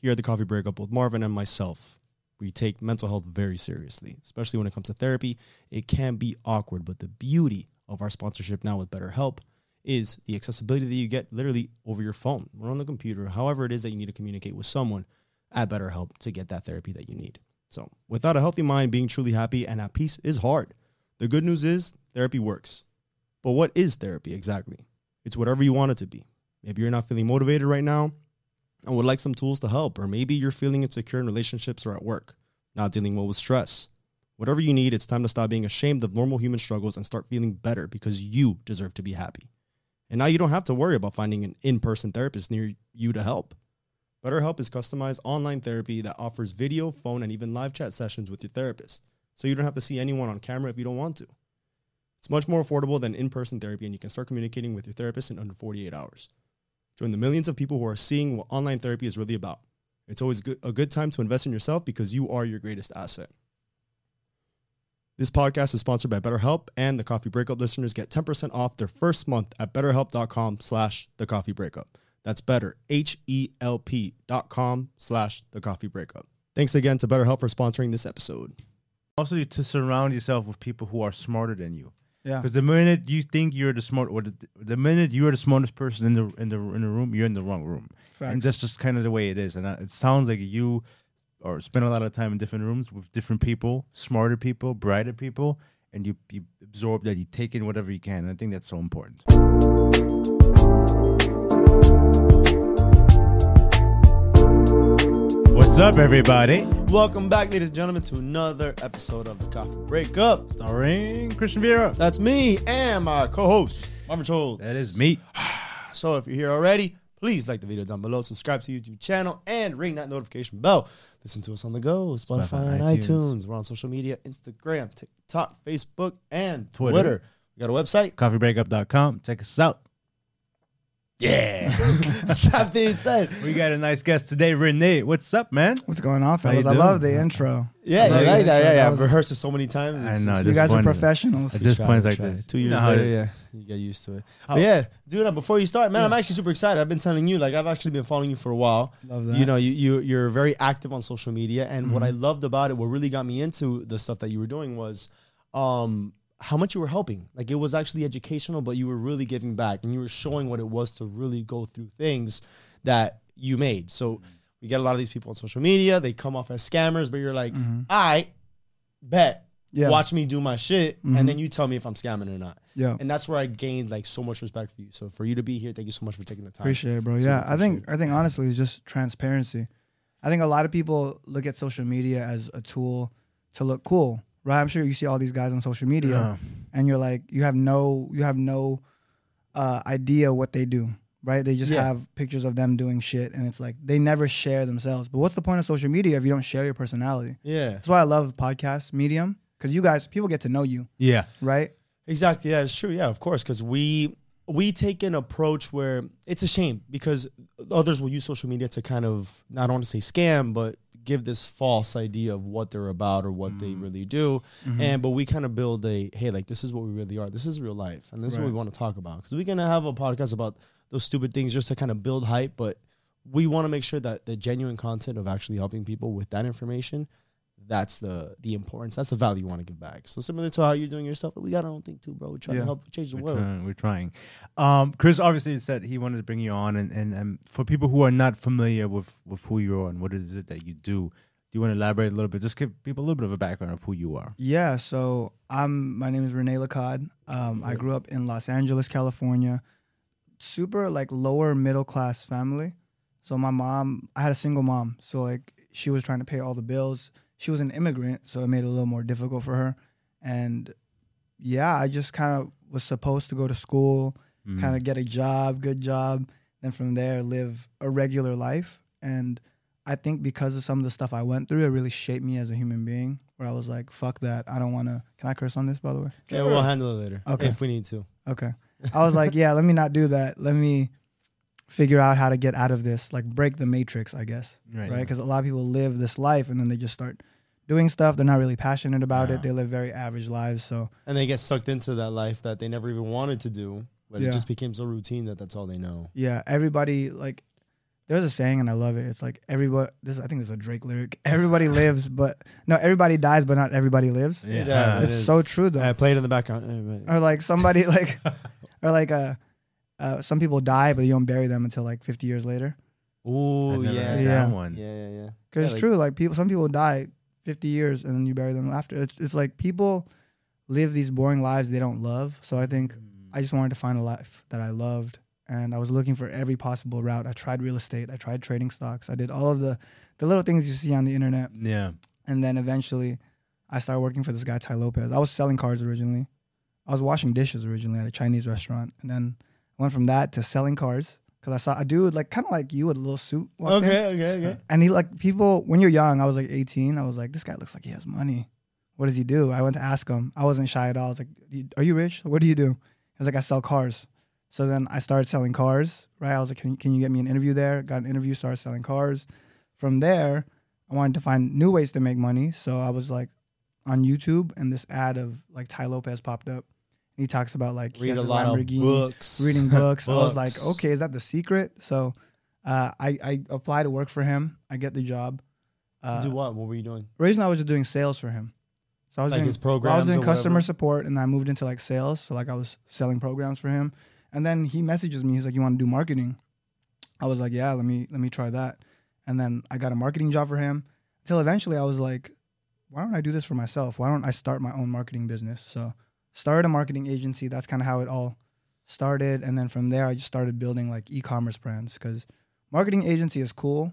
here at the Coffee Breakup with Marvin and myself, we take mental health very seriously, especially when it comes to therapy. It can be awkward, but the beauty of our sponsorship now with BetterHelp is the accessibility that you get literally over your phone or on the computer, however it is that you need to communicate with someone at BetterHelp to get that therapy that you need. So, without a healthy mind, being truly happy and at peace is hard. The good news is therapy works. But what is therapy exactly? It's whatever you want it to be. Maybe you're not feeling motivated right now and would like some tools to help, or maybe you're feeling insecure in relationships or at work, not dealing well with stress. Whatever you need, it's time to stop being ashamed of normal human struggles and start feeling better because you deserve to be happy. And now you don't have to worry about finding an in person therapist near you to help. BetterHelp is customized online therapy that offers video, phone, and even live chat sessions with your therapist, so you don't have to see anyone on camera if you don't want to. It's much more affordable than in person therapy, and you can start communicating with your therapist in under 48 hours. Join the millions of people who are seeing what online therapy is really about. It's always good, a good time to invest in yourself because you are your greatest asset. This podcast is sponsored by BetterHelp, and the Coffee Breakup listeners get 10% off their first month at betterhelp.com slash the coffee breakup. That's better, H-E-L-P dot com slash the coffee breakup. Thanks again to BetterHelp for sponsoring this episode. Also, to surround yourself with people who are smarter than you. Yeah. Because the minute you think you're the smart, or the, the minute you are the smartest person in the in the in the room, you're in the wrong room. And that's just kind of the way it is. And it sounds like you or spend a lot of time in different rooms with different people, smarter people, brighter people, and you you absorb that, you take in whatever you can. And I think that's so important. What's up, everybody? Welcome back, ladies and gentlemen, to another episode of the Coffee Breakup. Starring Christian Vieira. That's me and my co-host, Marvin Schultz. That is me. So if you're here already, please like the video down below, subscribe to YouTube channel, and ring that notification bell. Listen to us on the go, Spotify, Spotify, and iTunes. iTunes. We're on social media, Instagram, TikTok, Facebook, and Twitter. Twitter. We got a website. Coffeebreakup.com. Check us out. Yeah. that being said, We got a nice guest today, Rene. What's up, man? What's going on, fellas? I love doing? the intro. yeah, I you like that. Yeah, yeah. I've rehearsed it so many times. I know, You guys are professionals. At this try, point, it's like this. Two years know later, yeah, you get used to it. But yeah, dude. Before you start, man, I'm actually super excited. I've been telling you, like, I've actually been following you for a while. Love that. You know, you, you you're very active on social media, and what. I loved about it, what really got me into the stuff that you were doing was, um, how much you were helping. Like, it was actually educational, but you were really giving back, and you were showing what it was to really go through things that you made. So we get a lot of these people on social media. They come off as scammers, but you're like, Mhm. I bet. Yeah. Watch me do my shit, Mhm. and then you tell me if I'm scamming or not. Yeah. And that's where I gained like so much respect for you. So for you to be here, thank you so much for taking the time. Appreciate it, bro. Super Yeah, I think I think honestly, it's just transparency. I think a lot of people look at social media as a tool to look cool, right? I'm sure you see all these guys on social media, Yeah. and you're like, you have no, you have no uh, idea what they do, right? They just Yeah. have pictures of them doing shit, and it's like they never share themselves. But what's the point of social media if you don't share your personality? Yeah, That's why I love podcast medium because you guys, people get to know you, Yeah. right? exactly. Yeah, it's true. Yeah, of course, because we we take an approach where it's a shame because others will use social media to kind of I don't want to say scam, but give this false idea of what they're about or what they really do. Mm-hmm. And but we kind of build a hey, like this is what we really are. This is real life, and this is what we want to talk about. Because we can have a podcast about those stupid things just to kind of build hype, but we want to make sure that the genuine content of actually helping people with that information. That's the the importance. That's the value you want to give back. So similar to how you're doing your stuff, but we got our own thing too, bro. We're trying Yeah. to help change the We're world. trying, we're trying. Um, Chris obviously said he wanted to bring you on, and, and, and for people who are not familiar with, with who you are and what is it that you do, do you want to elaborate a little bit? Just give people a little bit of a background of who you are. Yeah, so I'm my name is Rene Lacad. Um, I grew up in Los Angeles, California. Super like lower middle class family. So my mom, I had a single mom. So like she was trying to pay all the bills. She was an immigrant, so it made it a little more difficult for her. And yeah, I just kind of was supposed to go to school, Mm. kind of get a job, good job, then from there live a regular life. And I think because of some of the stuff I went through, it really shaped me as a human being. Where I was like, "Fuck that! I don't want to." Can I curse on this, by the way? Yeah, we'll handle it later. Okay. If we need to. Okay. I was like, "Yeah, let me not do that. Let me figure out how to get out of this, like break the matrix, I guess." Right. Right? Because a lot of people live this life and then they just start doing stuff. They're not really passionate about Yeah. it. They live very average lives. So And they get sucked into that life that they never even wanted to do, but Yeah. it just became so routine that that's all they know. yeah, everybody like. There's a saying and I love it. It's like everybody. This I think this is a Drake lyric. Everybody lives, but no, everybody dies, but not everybody lives. Yeah. Yeah, it It's is. so true though. I played in the background. or like somebody like or like uh, uh some people die but you don't bury them until like 50 years later Ooh, yeah. heard Yeah. that one. Yeah, yeah, yeah. because Yeah, it's like- true like people some people die 50 years and then you bury them after it's, it's like people live these boring lives they don't love so i think i just wanted to find a life that i loved and i was looking for every possible route i tried real estate i tried trading stocks i did all of the the little things you see on the internet Yeah. and then eventually I started working for this guy Tai Lopez. I was selling cars originally. I was washing dishes originally at a Chinese restaurant, and then I went from that to selling cars because I saw a dude like kind of like you with a little suit. Okay, okay, okay. And he like people when you're young. I was like 18. I was like, this guy looks like he has money. What does he do? I went to ask him. I wasn't shy at all. I was like, are you rich? What do you do? He was like, I sell cars. So then I started selling cars. Right? I was like, can, can you get me an interview there? Got an interview. Started selling cars. From there, I wanted to find new ways to make money. So I was like on YouTube, and this ad of like Tai Lopez popped up. He talks about like Read a lot of books. reading books. I was like, okay, is that the secret? So uh, I, I apply to work for him. I get the job. Uh, Do what? What were you doing? originally, I was just doing sales for him. So I was Like doing, his programs. I was doing customer whatever? support, and I moved into like sales. So like I was selling programs for him, and then he messages me. He's like, "You want to do marketing?" I was like, "Yeah, let me let me try that." And then I got a marketing job for him. Until eventually, I was like, "Why don't I do this for myself? Why don't I start my own marketing business?" So started a marketing agency. That's kind of how it all started, and then from there, I just started building like e-commerce brands because marketing agency is cool.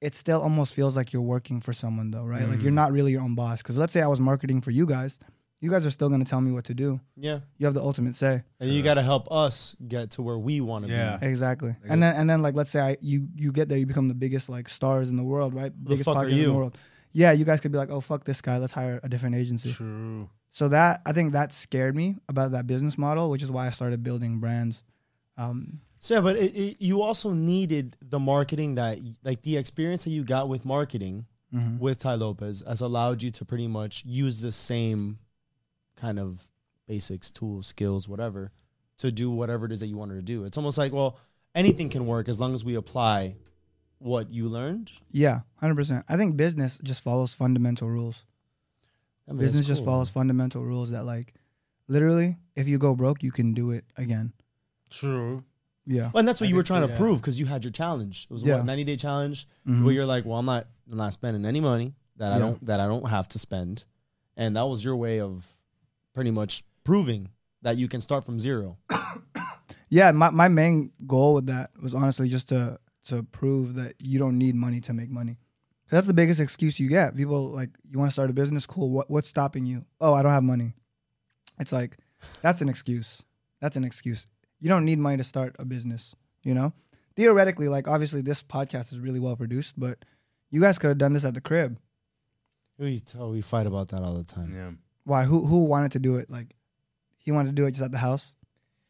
It still almost feels like you're working for someone though, right? Like you're Mhm. not really your own boss. Because let's say I was marketing for you guys, you guys are still going to tell me what to do. Yeah. You have the ultimate say. And you got to help us get to where we want to be. Yeah. be. Exactly. Like and then and then like let's say I you you get there, you become the biggest like stars in the world, right? the biggest fuck are podcast in you? the world. Yeah, you guys could be like, oh fuck this guy, let's hire a different agency. True. So that I think that scared me about that business model, which is why I started building brands. Um, So yeah, but it, it, you also needed the marketing that, like the experience that you got with marketing mhm. with Tai Lopez, has allowed you to pretty much use the same kind of basics, tools, skills, whatever, to do whatever it is that you wanted to do. It's almost like, well, anything can work as long as we apply what you learned. Yeah, hundred percent. I think business just follows fundamental rules. I mean, that's business just cool. follows fundamental rules that like literally if you go broke you can do it again True. yeah Well, and that's what I you were trying see to that. prove because you had your challenge. It was Yeah. what ninety day challenge Mhm. where you're like, well, I'm not, I'm not spending any money that I don't that I don't have to spend, and that was your way of pretty much proving that you can start from zero. yeah my, my main goal with that was honestly just to to prove that you don't need money to make money 'Cause that's the biggest excuse you get people like you want to start a business cool what, what's stopping you oh i don't have money it's like that's an excuse that's an excuse you don't need money to start a business you know theoretically like obviously this podcast is really well produced but you guys could have done this at the crib We oh, we fight about that all the time. Yeah. Why? Who who wanted to do it? Like, he wanted to do it just at the house.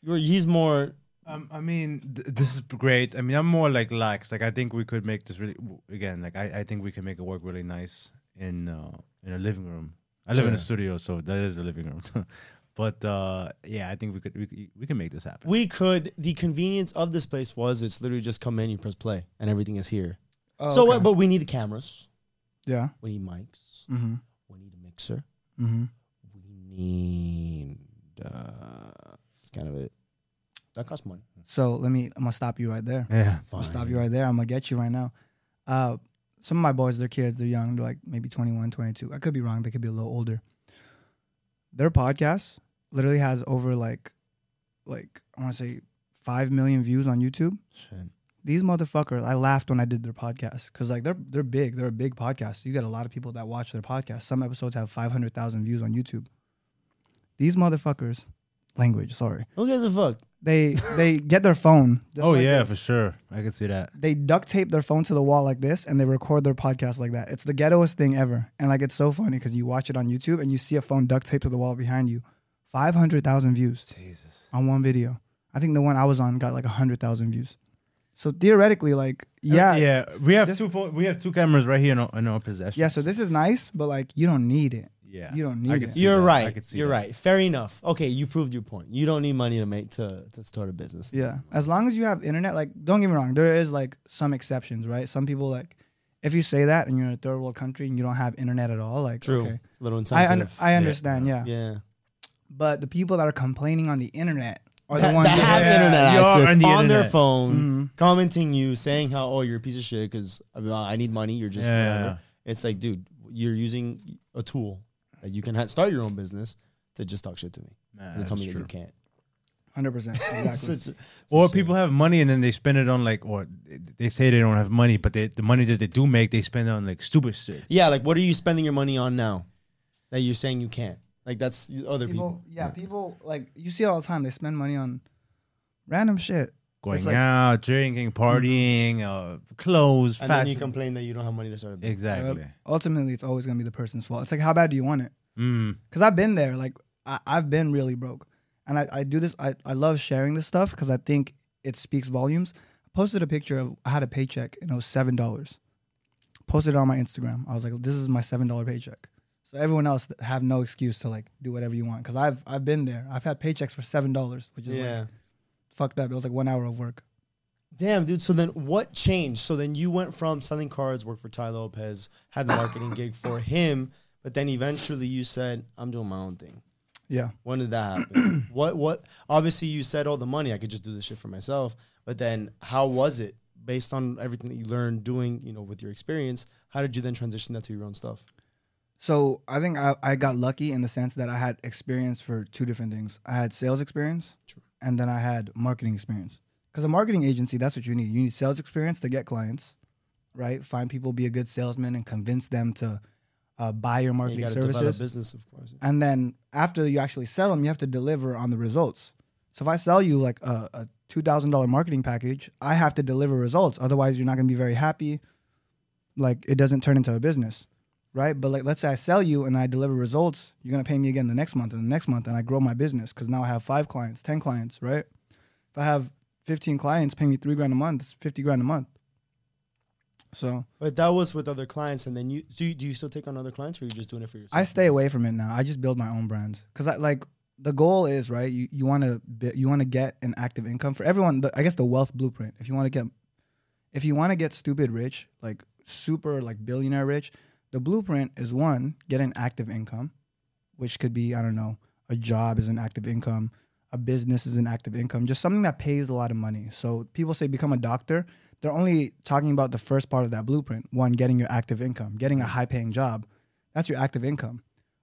You're, he's more. Um, I mean, th- this is great. I mean, I'm more like lax. Like, I think we could make this really again. Like, I, I think we can make it work really nice in uh, in a living room. I live in a studio, so that is a living room. but uh, yeah, I think we could we, we can make this happen. We could. The convenience of this place was it's literally just come in, you press play, and everything is here. Oh, so, okay. uh, but we need cameras. yeah. We need mics. Mm-hmm. We need a mixer. Mm-hmm. We need. Uh, that's kind of it. That costs money. So let me. I'm gonna stop you right there. yeah. I'll stop you right there. I'm gonna get you right now. Uh, some of my boys, they're kids. They're young. They're like maybe 21, 22. I could be wrong. They could be a little older. Their podcast literally has over like, like I want to say five million views on YouTube. Shit. these motherfuckers i laughed when i did their podcast because like they're they're big they're a big podcast you got a lot of people that watch their podcast some episodes have 500000 views on youtube these motherfuckers language sorry Who gives a fuck? They they get their phone. Oh, just oh like yeah, this. for sure. I can see that. They duct tape their phone to the wall like this, and they record their podcast like that. It's the ghettoest thing ever, and like it's so funny because you watch it on YouTube and you see a phone duct taped to the wall behind you. Five hundred thousand views Jesus. on one video. I think the one I was on got like hundred thousand views. So theoretically, like yeah, yeah, yeah. We have This- two. Phone, we have two cameras right here in our, in our possession. Yeah, so this is nice, but like you don't need it. Yeah, you don't need it. You're that. Right. You're that. right. Fair enough. Okay, you proved your point. You don't need money to make to to start a business. Yeah, as long as you have internet, like don't get me wrong, there is like some exceptions, right? Some people like if you say that and you're in a third world country and you don't have internet at all, like True. okay, It's a little I un- insensitive. I understand, yeah. yeah. But the people that are complaining on the internet are That, the ones that have Yeah, internet access on the on their internet. phone, Mhm. commenting you, saying how oh you're a piece of shit because I need money. You're just Yeah. whatever. It's like, dude, you're using a tool that you can ha- start your own business to just talk shit to me. Nah, They tell me that's that you can't. hundred percent, exactly. Such a- Or people have money and then they spend it on like, or they say they don't have money, but they, the money that they do make, they spend on like stupid shit. Yeah, like what are you spending your money on now that you're saying you can't? Like that's other people. people, yeah, people like you see it all the time. They spend money on random shit. Going like- out, drinking, partying, uh, clothes, And then you complain that you don't have money to start a business. exactly. Ultimately, it's always gonna be the person's fault. It's like how bad do you want it? Mm. because I've been there. Like I, I've been really broke, and I, I do this. I, I love sharing this stuff because I think it speaks volumes. I posted a picture of I had a paycheck and it was seven dollars. Posted it on my Instagram. I was like, "This is my seven dollar paycheck." So everyone else have no excuse to like do whatever you want because I've I've been there. I've had paychecks for seven dollars, which is Yeah. like fucked up. It was like one hour of work. Damn, dude. So then what changed? So then you went from selling cards, worked for Tai Lopez, had the marketing gig for him, but then eventually you said, I'm doing my own thing. Yeah. When did that happen? what what obviously you said, Oh, the money, I could just do this shit for myself. But then how was it? Based on everything that you learned doing, you know, with your experience, how did you then transition that to your own stuff? So I think I, I got lucky in the sense that I had experience for two different things. I had sales experience, True. And then I had marketing experience. Because a marketing agency, that's what you need. You need sales experience to get clients, right? Find people, be a good salesman, and convince them to uh, buy your marketing develop services. business, of course. And then after you actually sell them, you have to deliver on the results. So if I sell you like a, a two thousand dollar marketing package, I have to deliver results. Otherwise, you're not going to be very happy. Like it doesn't turn into a business, right? But like let's say I sell you and I deliver results, you're going to pay me again the next month and the next month, and I grow my business because now I have five clients, ten clients, right? If I have fifteen clients, pay me three grand a month. It's fifty grand a month. So But that was with other clients, and then you do. You, do you still take on other clients, or are you just doing it for yourself? I stay away from it now. I just build my own brands because I like the goal is right. You you want to you want to get an active income for everyone. The, I guess the wealth blueprint. If you want to get if you want to get stupid rich, like super like billionaire rich, the blueprint is one get an active income, which could be I don't know a job is an active income, a business is an active income, just something that pays a lot of money. So people say become a doctor. They're only talking about the first part of that blueprint. One, getting your active income, getting a high paying job. That's your active income.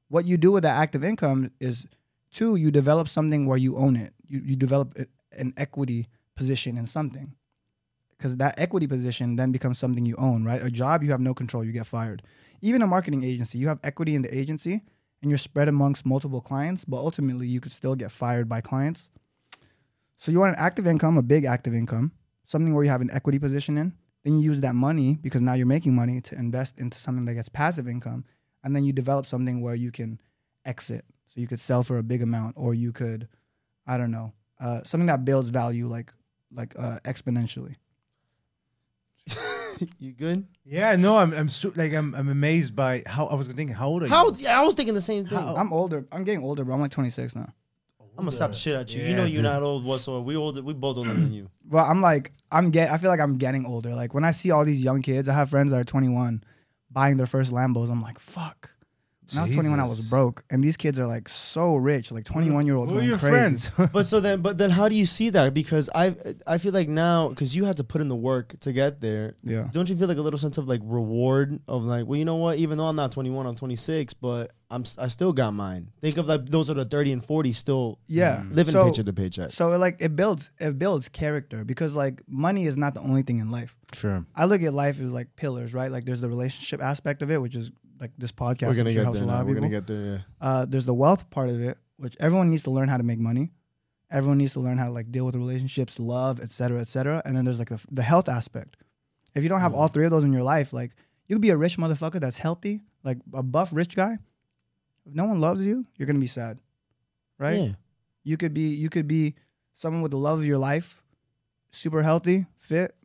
What you do with that active income is two, you develop something where you own it. You, you develop an equity position in something. Because that equity position then becomes something you own, right? A job, you have no control, you get fired. Even a marketing agency, you have equity in the agency and you're spread amongst multiple clients, but ultimately you could still get fired by clients. So you want an active income, a big active income, something where you have an equity position in. Then you use that money because now you're making money to invest into something that gets passive income. And then you develop something where you can exit. So you could sell for a big amount, or you could, I don't know, uh, something that builds value like like uh, exponentially. you good? Yeah, no, I'm I'm su- like I'm I'm amazed by how I was thinking. How old are How? you? Yeah, I was thinking the same thing. How- I'm older. I'm getting older, but I'm like 26 now. I'm gonna slap the shit at you. you Yeah, know you're dude. not old whatsoever. We older. We both older than you. Well, I'm like I'm get. I feel like I'm getting older. Like when I see all these young kids, I have friends that are 21 buying their first Lambos. I'm like, fuck. When I was 21, I was broke, and these kids are like so rich, like 21 year olds. Who are going your crazy. friends? But so then, but then, how do you see that? Because I, I feel like now, because you had to put in the work to get there. Yeah. Don't you feel like a little sense of like reward of like, well, you know what? Even though I'm not 21, I'm 26, but I'm s- I still got mine. Think of like those are the 30 and 40 still Yeah. living So- paycheck to paycheck. So it, like it builds it builds character because like money is not the only thing in life. sure. I look at life as like pillars, right? Like there's the relationship aspect of it, which is like this podcast. We're gonna sure get there. Now. We're people. gonna get there. Yeah. uh, there's the wealth part of it, which everyone needs to learn how to make money. Everyone needs to learn how to like deal with relationships, love, etc., cetera, et cetera. And then there's like the, the health aspect. If you don't have all three of those in your life, like you could be a rich motherfucker that's healthy, like a buff rich guy. If no one loves you, you're gonna be sad, right? Yeah. You could be you could be someone with the love of your life, super healthy, fit,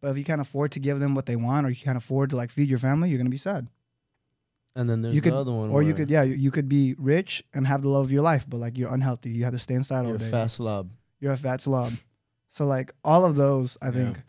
but if you can't afford to give them what they want or you can't afford to like feed your family, you're gonna be sad. And then there's you the could, other one. or you could yeah, you, you could be rich and have the love of your life, but like you're unhealthy. You have to stay inside all day. You're a fat slob. You're a fat slob. So like all of those, I Yeah. think,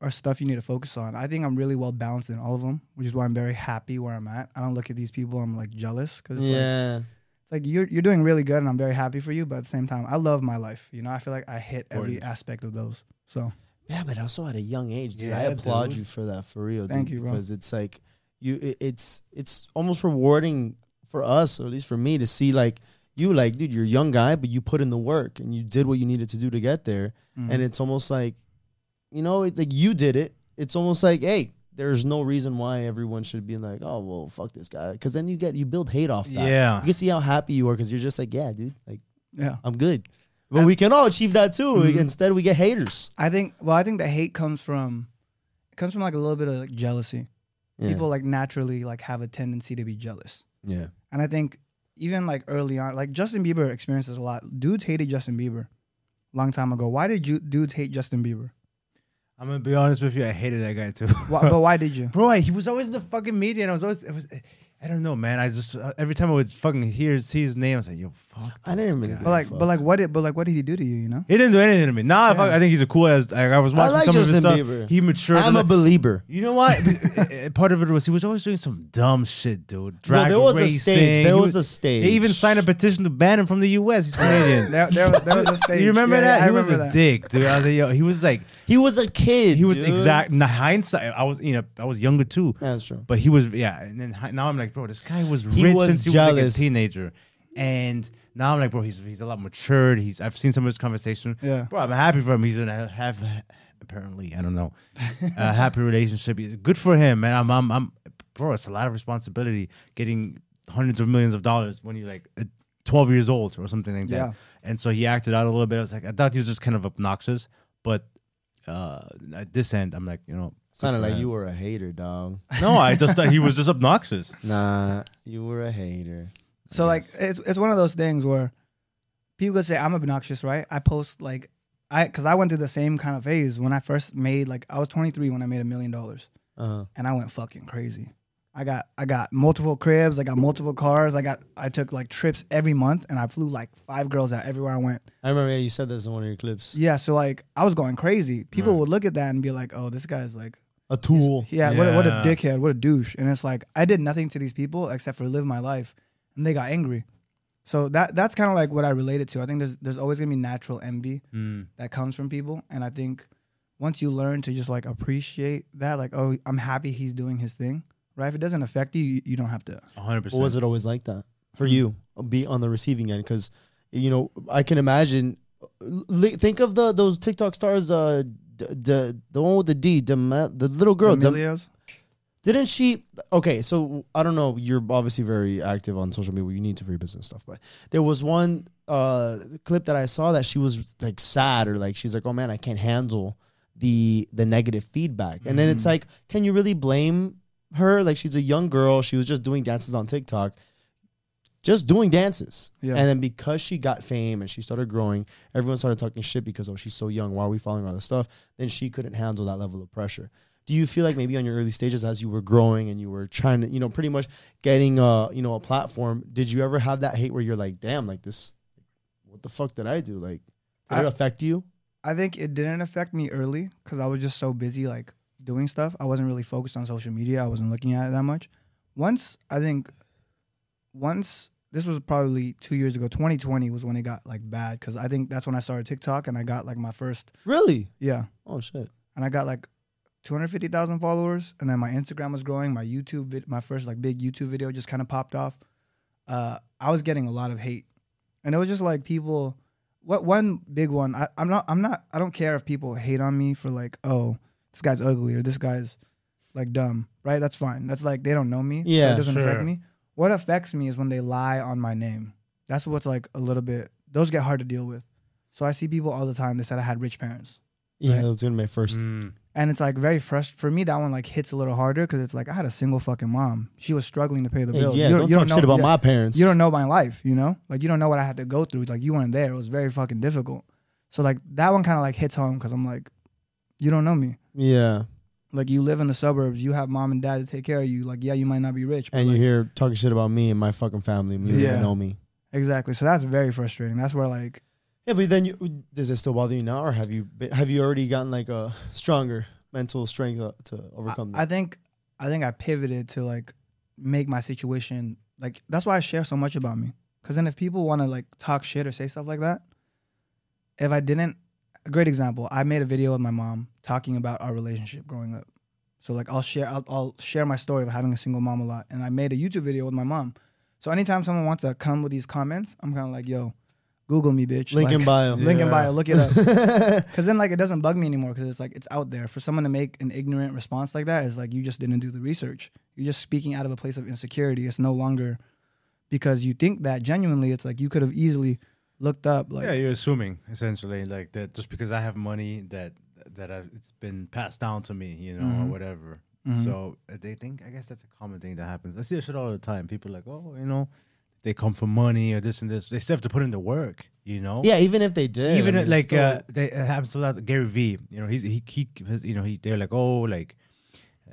are stuff you need to focus on. I think I'm really well balanced in all of them, which is why I'm very happy where I'm at. I don't look at these people. I'm like jealous because it's like, Yeah. it's like you're you're doing really good, and I'm very happy for you. But at the same time, I love my life. You know, I feel like I hit every aspect of those. So Yeah, but also at a young age, dude. I applaud dude. you for that, for real. Thank dude, you, bro. Because it's like you, it, it's it's almost rewarding for us, or at least for me, to see like you, like, dude, you're a young guy, but you put in the work and you did what you needed to do to get there, mm. and it's almost like, you know, it, like you did it. It's almost like, hey, there's no reason why everyone should be like, oh, well, fuck this guy, because then you get you build hate off that. Yeah. You can see how happy you are because you're just like, yeah, dude, like yeah, I'm good. But we can all achieve that too. Mhm. Instead, we get haters. I think. Well, I think the hate comes from it comes from like a little bit of like jealousy. Yeah. People like naturally like have a tendency to be jealous. yeah. And I think even like early on, like Justin Bieber experiences a lot. Dudes hated Justin Bieber long time ago. Why did you dudes hate Justin Bieber? I'm gonna be honest with you. I hated that guy too. Why, but why did you? Bro, he was always in the fucking media, and I was always, it was, I don't know, man. I just uh, every time I would fucking hear see his name, I was like, yo, fuck. I didn't this really. But like, fuck. but like, what did but like what did he do to you? You know? He didn't do anything to me. Nah, Yeah. fuck, I think he's a cool as. Like, I was watching like some of his Justin stuff. Bieber. He matured. I'm a like- believer. you know what? Part of it was he was always doing some dumb shit, dude. No, Drag there was a racing. stage. There He was a stage. They even signed a petition to ban him from the U.S. He's Canadian. There, there, was- there was a stage. you remember Yeah, that? yeah, I he was a that. dick, dude. I was like, yo, he was like, He was a kid. he was dude. exact. In hindsight, I was, you know, I was younger too. That's true. But he was, yeah. And then hi- now I'm like, bro, this guy was He rich was since he was like a teenager, and now I'm like, bro, he's he's a lot matured. He's I've seen some of his conversation. Yeah. Bro, I'm happy for him. He's gonna have apparently, I don't know, a happy relationship. He's good for him, man. I'm, I'm, I'm, bro. It's a lot of responsibility getting hundreds of millions of dollars when you're like uh, 12 years old or something like that. Yeah. And so he acted out a little bit. I was like, I thought he was just kind of obnoxious, but uh, at this end, I'm like, you know, Sounded like you were a hater, dog. No, I just thought he was just obnoxious. Nah, you were a hater. So like, it's it's one of those things where people could say I'm obnoxious, right? I post like, I because I went through the same kind of phase when I first made like I was 23 when I made a million dollars, Uh-huh. and I went fucking crazy. I got I got multiple cribs, I got multiple cars, I got I took like trips every month, and I flew like five girls out everywhere I went. I remember yeah, you said this in one of your clips. Yeah, so like I was going crazy. People Right. would look at that and be like, "Oh, this guy's like, A tool. yeah, What, a, what a dickhead, what a douche." And it's like I did nothing to these people except for live my life, and they got angry. So that that's kind of like what I related to. I think there's there's always gonna be natural envy Mm. that comes from people, and I think once you learn to just like appreciate that, like, oh, I'm happy he's doing his thing, right? If it doesn't affect you, you, you don't have to. 100%. Or was it always like that for you? Be on the receiving end because you know I can imagine. li- Think of the those TikTok stars. Uh, d- the the one with the D, Dem- the little girl. Dem- Emilio's? Didn't she? Okay, so I don't know. You're obviously very active on social media. You need to for your business stuff, but there was one uh, clip that I saw that she was like sad or like she's like, "Oh man, I can't handle the the negative feedback." And then it's Mhm. like, can you really blame her? Like she's a young girl. She was just doing dances on TikTok, just doing dances. Yeah. And then because she got fame and she started growing, everyone started talking shit because oh she's so young. Why are we following all this stuff? Then she couldn't handle that level of pressure. Do you feel like maybe on your early stages as you were growing and you were trying to, you know, pretty much getting a, you know, a platform, did you ever have that hate where you're like, damn, like this, what the fuck did I do? Like, did it affect you? I think it didn't affect me early because I was just so busy like doing stuff. I wasn't really focused on social media. I wasn't looking at it that much. Once I think, once this was probably two years ago. 2020 was when it got like bad because I think that's when I started TikTok and I got like my first Really? yeah, Oh shit. and I got like 250,000 followers, and then my Instagram was growing. My YouTube, vid- my first like big YouTube video just kind of popped off. Uh, I was getting a lot of hate, and it was just like people. What one big one? I, I'm not. I'm not. I don't care if people hate on me for like, oh, this guy's ugly or this guy's like dumb. Right? That's fine. That's like they don't know me. so Yeah, it doesn't affect me. What affects me is when they lie on my name. That's what's like a little bit. Those get hard to deal with. So I see people all the time that said I had rich parents. Yeah, Right. that was gonna be my first. Mm. And it's like very frustrating for me. That one like hits a little harder because it's like I had a single fucking mom. She was struggling to pay the Hey, bills. yeah, You don't you talk know- shit about yeah. my parents. you don't know my life, you know? Like you don't know what I had to go through. Like you weren't there. It was very fucking difficult. So like that one kind of like hits home because I'm like, you don't know me. Yeah, Like you live in the suburbs. You have mom and dad to take care of you. Like yeah, you might not be rich, but and you hear talking shit about me and my fucking family. You Yeah. don't even know me. exactly. So that's very frustrating. That's where like Yeah, but then you, does it still bother you now, or have you been, have you already gotten like a stronger mental strength uh, to overcome I, that? I think I think I pivoted to like make my situation like that's why I share so much about me. Cause then if people want to like talk shit or say stuff like that, if I didn't, a great example, I made a video with my mom talking about our relationship growing up. So like I'll share I'll, I'll share my story of having a single mom a lot, and I made a YouTube video with my mom. So anytime someone wants to come with these comments, I'm kind of like, yo, Google me, bitch. Link like, in bio. Link in bio. Look it up. Because then, like, it doesn't bug me anymore because it's like it's out there. For someone to make an ignorant response like that is like you just didn't do the research. You're just speaking out of a place of insecurity. It's no longer because you think that genuinely. It's like you could have easily looked up, like, yeah, you're assuming essentially like that just because I have money that that I've, it's been passed down to me, you know, or Mhm. whatever. Mhm. So uh, they think I guess that's a common thing that happens. I see that shit all the time. People like, oh, you know, they come for money or this and this. They still have to put in the work, you know. yeah, even if they did, Even I mean, like uh, they it happens a lot. Gary V, you know, he's he he you know he they're like oh like.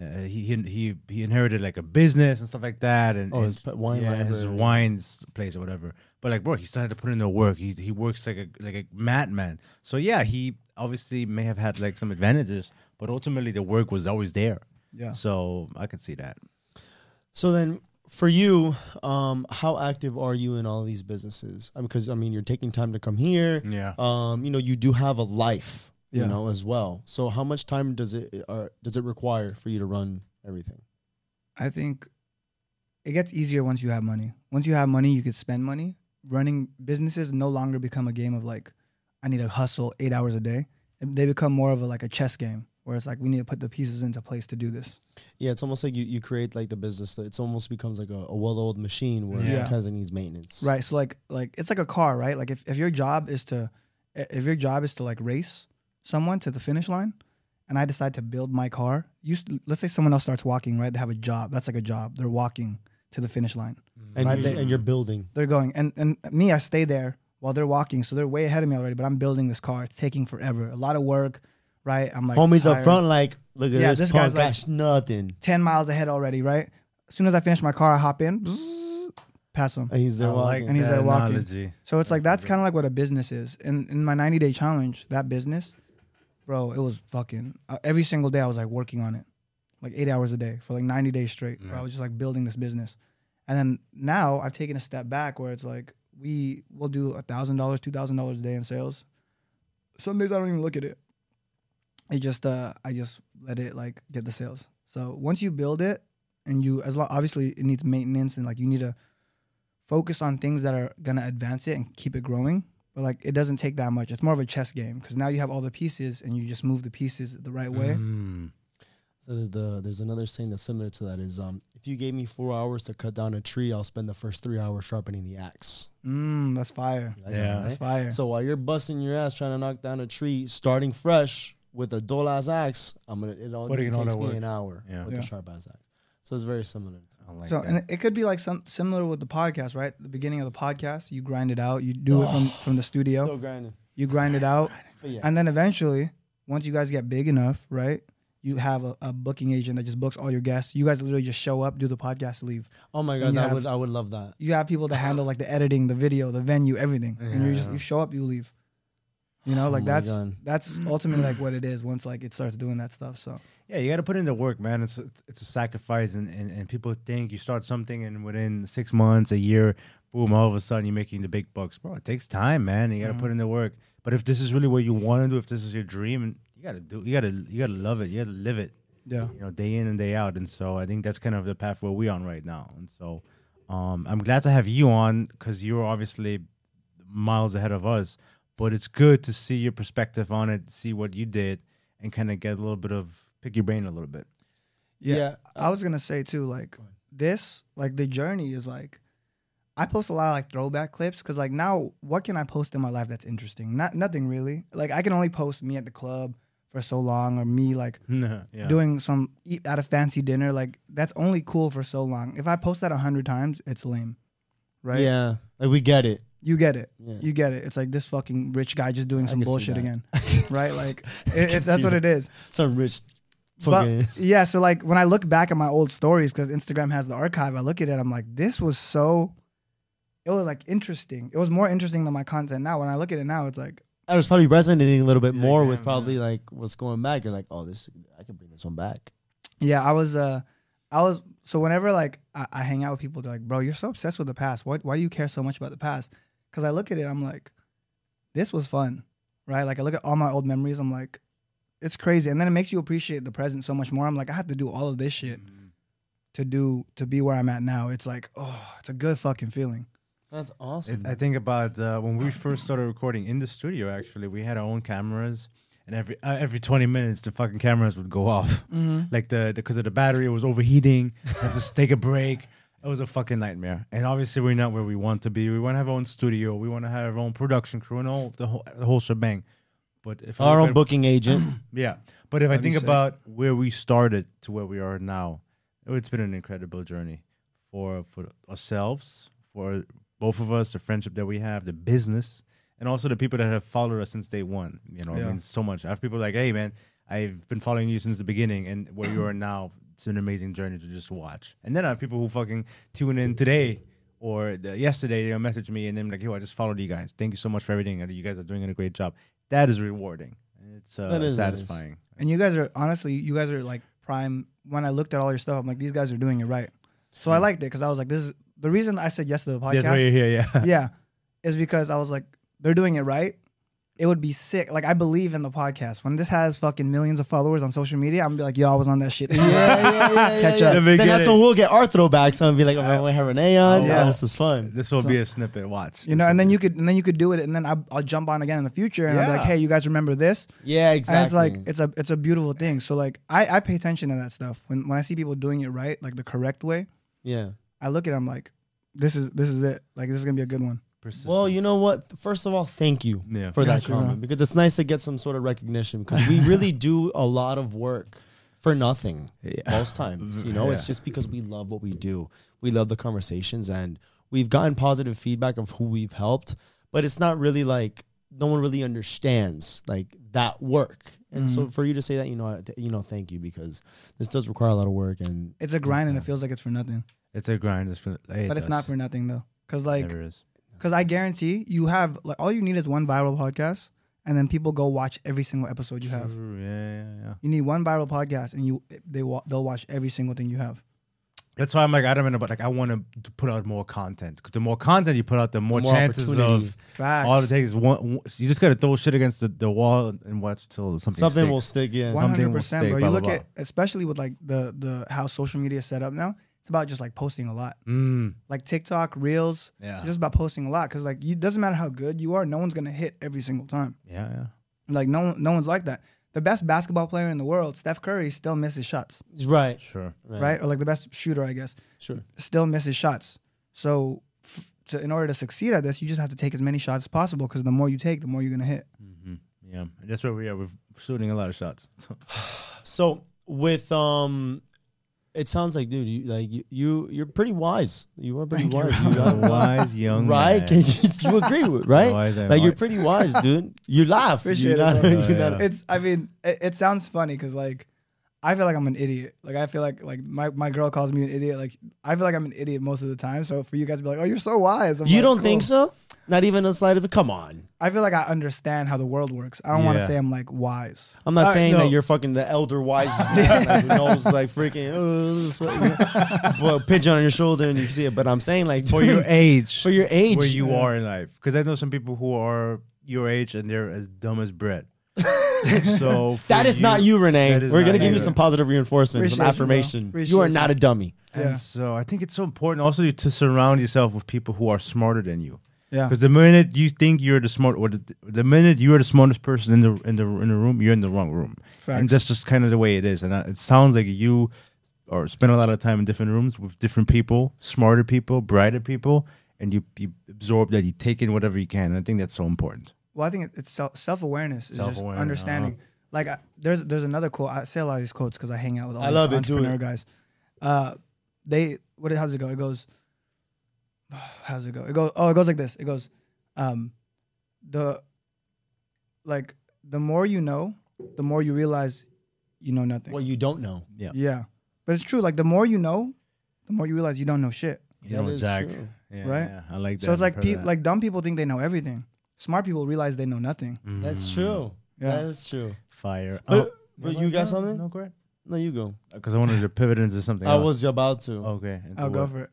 Uh, he he he he inherited like a business and stuff like that, and Oh, his wine yeah, his wine place or whatever. But like, bro, he still had to put in the work. He he works like a like a madman. So yeah, he obviously may have had like some advantages, but ultimately the work was always there. yeah. So I can see that. So then, for you, um, how active are you in all these businesses? Because I mean, you're taking time to come here. Yeah. Um, you know, you do have a life, you Yeah. know, as well. So how much time does it or does it require for you to run everything? I think it gets easier once you have money. Once you have money, you can spend money. Running businesses no longer become a game of like, I need to hustle eight hours a day. They become more of a like a chess game where it's like we need to put the pieces into place to do this. Yeah, it's almost like you, you create like the business. It's almost becomes like a, a well-oiled machine where Yeah. it kind of needs maintenance. Right. So like like it's like a car, right? Like if, if your job is to if your job is to like race someone to the finish line and I decide to build my car, you let's say someone else starts walking, right? They have a job. That's like a job. They're walking to the finish line. And, Right, you, they- and you're building. They're going and and me I stay there while they're walking. So they're way ahead of me already, but I'm building this car. It's taking forever. A lot of work, right? I'm like Homies up front, like, look at Yeah, this, this punk guy's like- nothing. 10 miles ahead already, right? As soon as I finish my car, I hop in, bzzz, pass them. And he's there I like walking. And he's that there walking. analogy. So it's like that's kind of like what a business is. And in my 90 day challenge, that business, bro, it was fucking uh, every single day I was like working on it, like eight hours a day for like 90 days straight. Bro, I was just like building this business. And then now I've taken a step back where it's like we will do a thousand dollars, two thousand dollars a day in sales. Some days I don't even look at it. It just uh I just let it like get the sales. So once you build it and you as long obviously it needs maintenance and like you need to focus on things that are gonna advance it and keep it growing. But like it doesn't take that much. It's more of a chess game because now you have all the pieces and you just move the pieces the right way. Mm. So the, the there's another saying that's similar to that is um if you gave me four hours to cut down a tree, I'll spend the first three hours sharpening the axe. Mm, that's fire. You like that, Yeah. right? That's fire. So while you're busting your ass trying to knock down a tree, starting fresh with a dull ass axe, I'm gonna it all Putting takes me work. an hour Yeah. with Yeah. the sharp ass axe. So it's very similar. I like so that. and it, it could be like some similar with the podcast, right? The beginning of the podcast, you grind it out. You do it from from the studio. Still grinding. You grind it out, But yeah. and then eventually, once you guys get big enough, right? You have a, a booking agent that just books all your guests. You guys literally just show up, do the podcast, leave. oh my god, you I have- would I would love that. You have people to handle like the editing, the video, the venue, everything, and you just you show up, you leave. You know, Oh like my that's God. that's ultimately like what it is once like it starts doing that stuff. So Yeah, you got to put in the work, man. It's it's a sacrifice, and, and, and people think you start something, and within six months, a year, boom, all of a sudden you're making the big bucks, bro. It takes time, man. You got to Mhm. put in the work. But if this is really what you want to do, if this is your dream, and you got to do, you got to you got to love it. You got to live it. yeah, You know, day in and day out. And so I think that's kind of the path where we're on right now. And so um, I'm glad to have you on because you're obviously miles ahead of us. But it's good to see your perspective on it, see what you did, and kind of get a little bit of pick your brain a little bit. yeah. Yeah. I was gonna say too, like this, like the journey is like, I post a lot of like throwback clips because like now, what can I post in my life that's interesting? Not nothing really. Like I can only post me at the club for so long, or me like yeah. doing some eat at a fancy dinner. Like that's only cool for so long. If I post that a hundred times, it's lame, right? Yeah, like we get it. You get it. Yeah. You get it. It's like this fucking rich guy just doing I some bullshit again, right? Like it, it, that's what that. it is. Some rich But fucking. yeah, so like when I look back at my old stories, because Instagram has the archive, I look at it, I'm like, this was so. It was like interesting. It was more interesting than my content now. When I look at it now, it's like, I was probably resonating a little bit Yeah, more yeah, with yeah. probably like what's going back. You're like, oh, this I can bring this one back. yeah, I was, uh, I was. So whenever like I, I hang out with people, they're like, bro, you're so obsessed with the past. Why, why do you care so much about the past? Because I look at it, I'm like, this was fun, right? Like I look at all my old memories, I'm like, it's crazy, and then it makes you appreciate the present so much more. I'm like, I have to do all of this shit to do to be where I'm at now. It's like, oh, it's a good fucking feeling. That's It, awesome. I think about uh, when we first started recording in the studio. Actually, we had our own cameras, and every uh, every twenty minutes the fucking cameras would go off. Mm-hmm. Like the because of the battery, it was overheating. had to take a break. It was a fucking nightmare. And obviously, we're not where we want to be. We want to have our own studio. We want to have our own production crew and all the whole the whole shebang. But if Our look own at- booking agent. yeah. But if I think about where we started to where we are now, it's been an incredible journey for for ourselves, for both of us, the friendship that we have, the business, and also the people that have followed us since day one. You know, it means so much. I have people like, hey man, I've been following you since the beginning, and where you are now, it's an amazing journey to just watch. And then I have people who fucking tune in today. Or the, yesterday, they'll message me and then like, yo, I just followed you guys. Thank you so much for everything. You guys are doing a great job. That is rewarding. It's uh, That is nice. satisfying. And you guys are honestly, you guys are like prime. When I looked at all your stuff, I'm like, these guys are doing it right. So I liked it because I was like, this is the reason I said yes to the podcast. That's why podcast. you're here, yeah. yeah, is because I was like, they're doing it right. It would be sick. Like I believe in the podcast. When this has fucking millions of followers on social media, I'm gonna be like, yo, I was on that shit. yeah, yeah, yeah, yeah, Catch yeah. up. Let Then that's when we'll get our throwbacks and be like, oh, we have Rene on. Oh, Yeah, wow. this is fun. This will So- be a snippet. Watch. You know, and then you could, and then you could do it, and then I, I'll jump on again in the future, and I'll be like, hey, you guys remember this? Yeah, exactly. And it's like it's a it's a beautiful thing. So like I I pay attention to that stuff when when I see people doing it right, like the correct way. yeah. I look at them like, this is this is it. Like this is gonna be a good one. Well, you know what? First of all, thank you Yeah. for that Gotcha, bro. comment because it's nice to get some sort of recognition because we really do a lot of work for nothing Yeah. most times. You know, it's Yeah. just because we love what we do. We love the conversations and we've gotten positive feedback of who we've helped, but it's not really like no one really understands like that work. And so mm-hmm. for you to say that, you know, I- you know, thank you because this does require a lot of work and It's a grind and it feels like it's for nothing, It's a grind. It's for, hey, but it it's not for nothing though. Cause like, Never is. cause I guarantee you have like all you need is one viral podcast, and then people go watch every single episode you have. True, Yeah, yeah, yeah. You need one viral podcast, and you they wa- they'll watch every single thing you have. That's why I'm like adamant about like I want to put out more content because the more content you put out, the more, More chances of Facts. all it takes is one. one- You just gotta throw shit against the, the wall and watch till something something sticks. will stick. Yeah. one hundred percent, bro. blah, You blah, look blah. at especially with like the the how social media is set up now. It's about just like posting a lot, Mm, like TikTok, Reels. yeah, It's just about posting a lot because like you doesn't matter how good you are, no one's gonna hit every single time. yeah, yeah. Like no no one's like that. The best basketball player in the world, Steph Curry, still misses shots, Right. Sure. right? Or like the best shooter, I guess, Sure. still misses shots. So, f- to, in order to succeed at this, you just have to take as many shots as possible because the more you take, the more you're gonna hit. hmm Yeah, and that's where we are. We're shooting a lot of shots. So with um, it sounds like, dude, you like you, you you're pretty wise. You are pretty Thank you, wise. bro. You got- wise young right? man. Can you, you agree with right? Wise and Like you're pretty wise, dude. You laugh. Appreciate you're it, not, bro. you're Oh, not- yeah. It's, I mean, it, it sounds funny because like, I feel like I'm an idiot. Like I feel like like my, my girl calls me an idiot. Like I feel like I'm an idiot most of the time. So for you guys to be like, oh, you're so wise. I'm You like, don't think so? Not even a slight of it. Come on. I feel like I understand how the world works. I don't want to say I'm like wise. I'm not All right, saying no. that you're fucking the elder wisest man like, who knows like freaking uh, fuck, you well, pigeon on your shoulder and you see it. But I'm saying like for your age, for your age, where you man. are in life. Because I know some people who are your age and they're as dumb as bread. so for That is not you, Rene. that is We're not gonna give you. you some positive reinforcement, some Appreciate you, bro. affirmation. Appreciate You are not a dummy. Yeah. And so I think it's so important also to surround yourself with people who are smarter than you. Yeah. Because the minute you think you're the smart, or the, the minute you are the smartest person in the in the in the room, you're in the wrong room, and that's just kind of the way it is. And uh, it sounds like you or spend a lot of time in different rooms with different people, smarter people, brighter people, and you you absorb that, you take in whatever you can. And I think that's so important. Well, I think it's self awareness. Self-awareness, uh-huh. understanding. Like I, there's there's another quote. I say a lot of these quotes because I hang out with all I these love it. Do entrepreneur it. guys. Uh, they what? How's it go? It goes. How does it go? It goes. Oh, it goes like this. It goes. Um, the like the more you know, the more you realize you know nothing. Well, you don't know. Yeah. yeah, but it's true. Like the more you know, the more you realize you don't know shit. You That know, is Jack. true. Yeah, Right? yeah, I like that. So it's like pe- that. like dumb people think they know everything. Smart people realize they know nothing. That's Mm, true. Yeah. That is true. Fire. But- Oh, but you got no, something? No, great. No, you go. Because I wanted to pivot into something. I else. was about to. okay. into I'll go what? for it.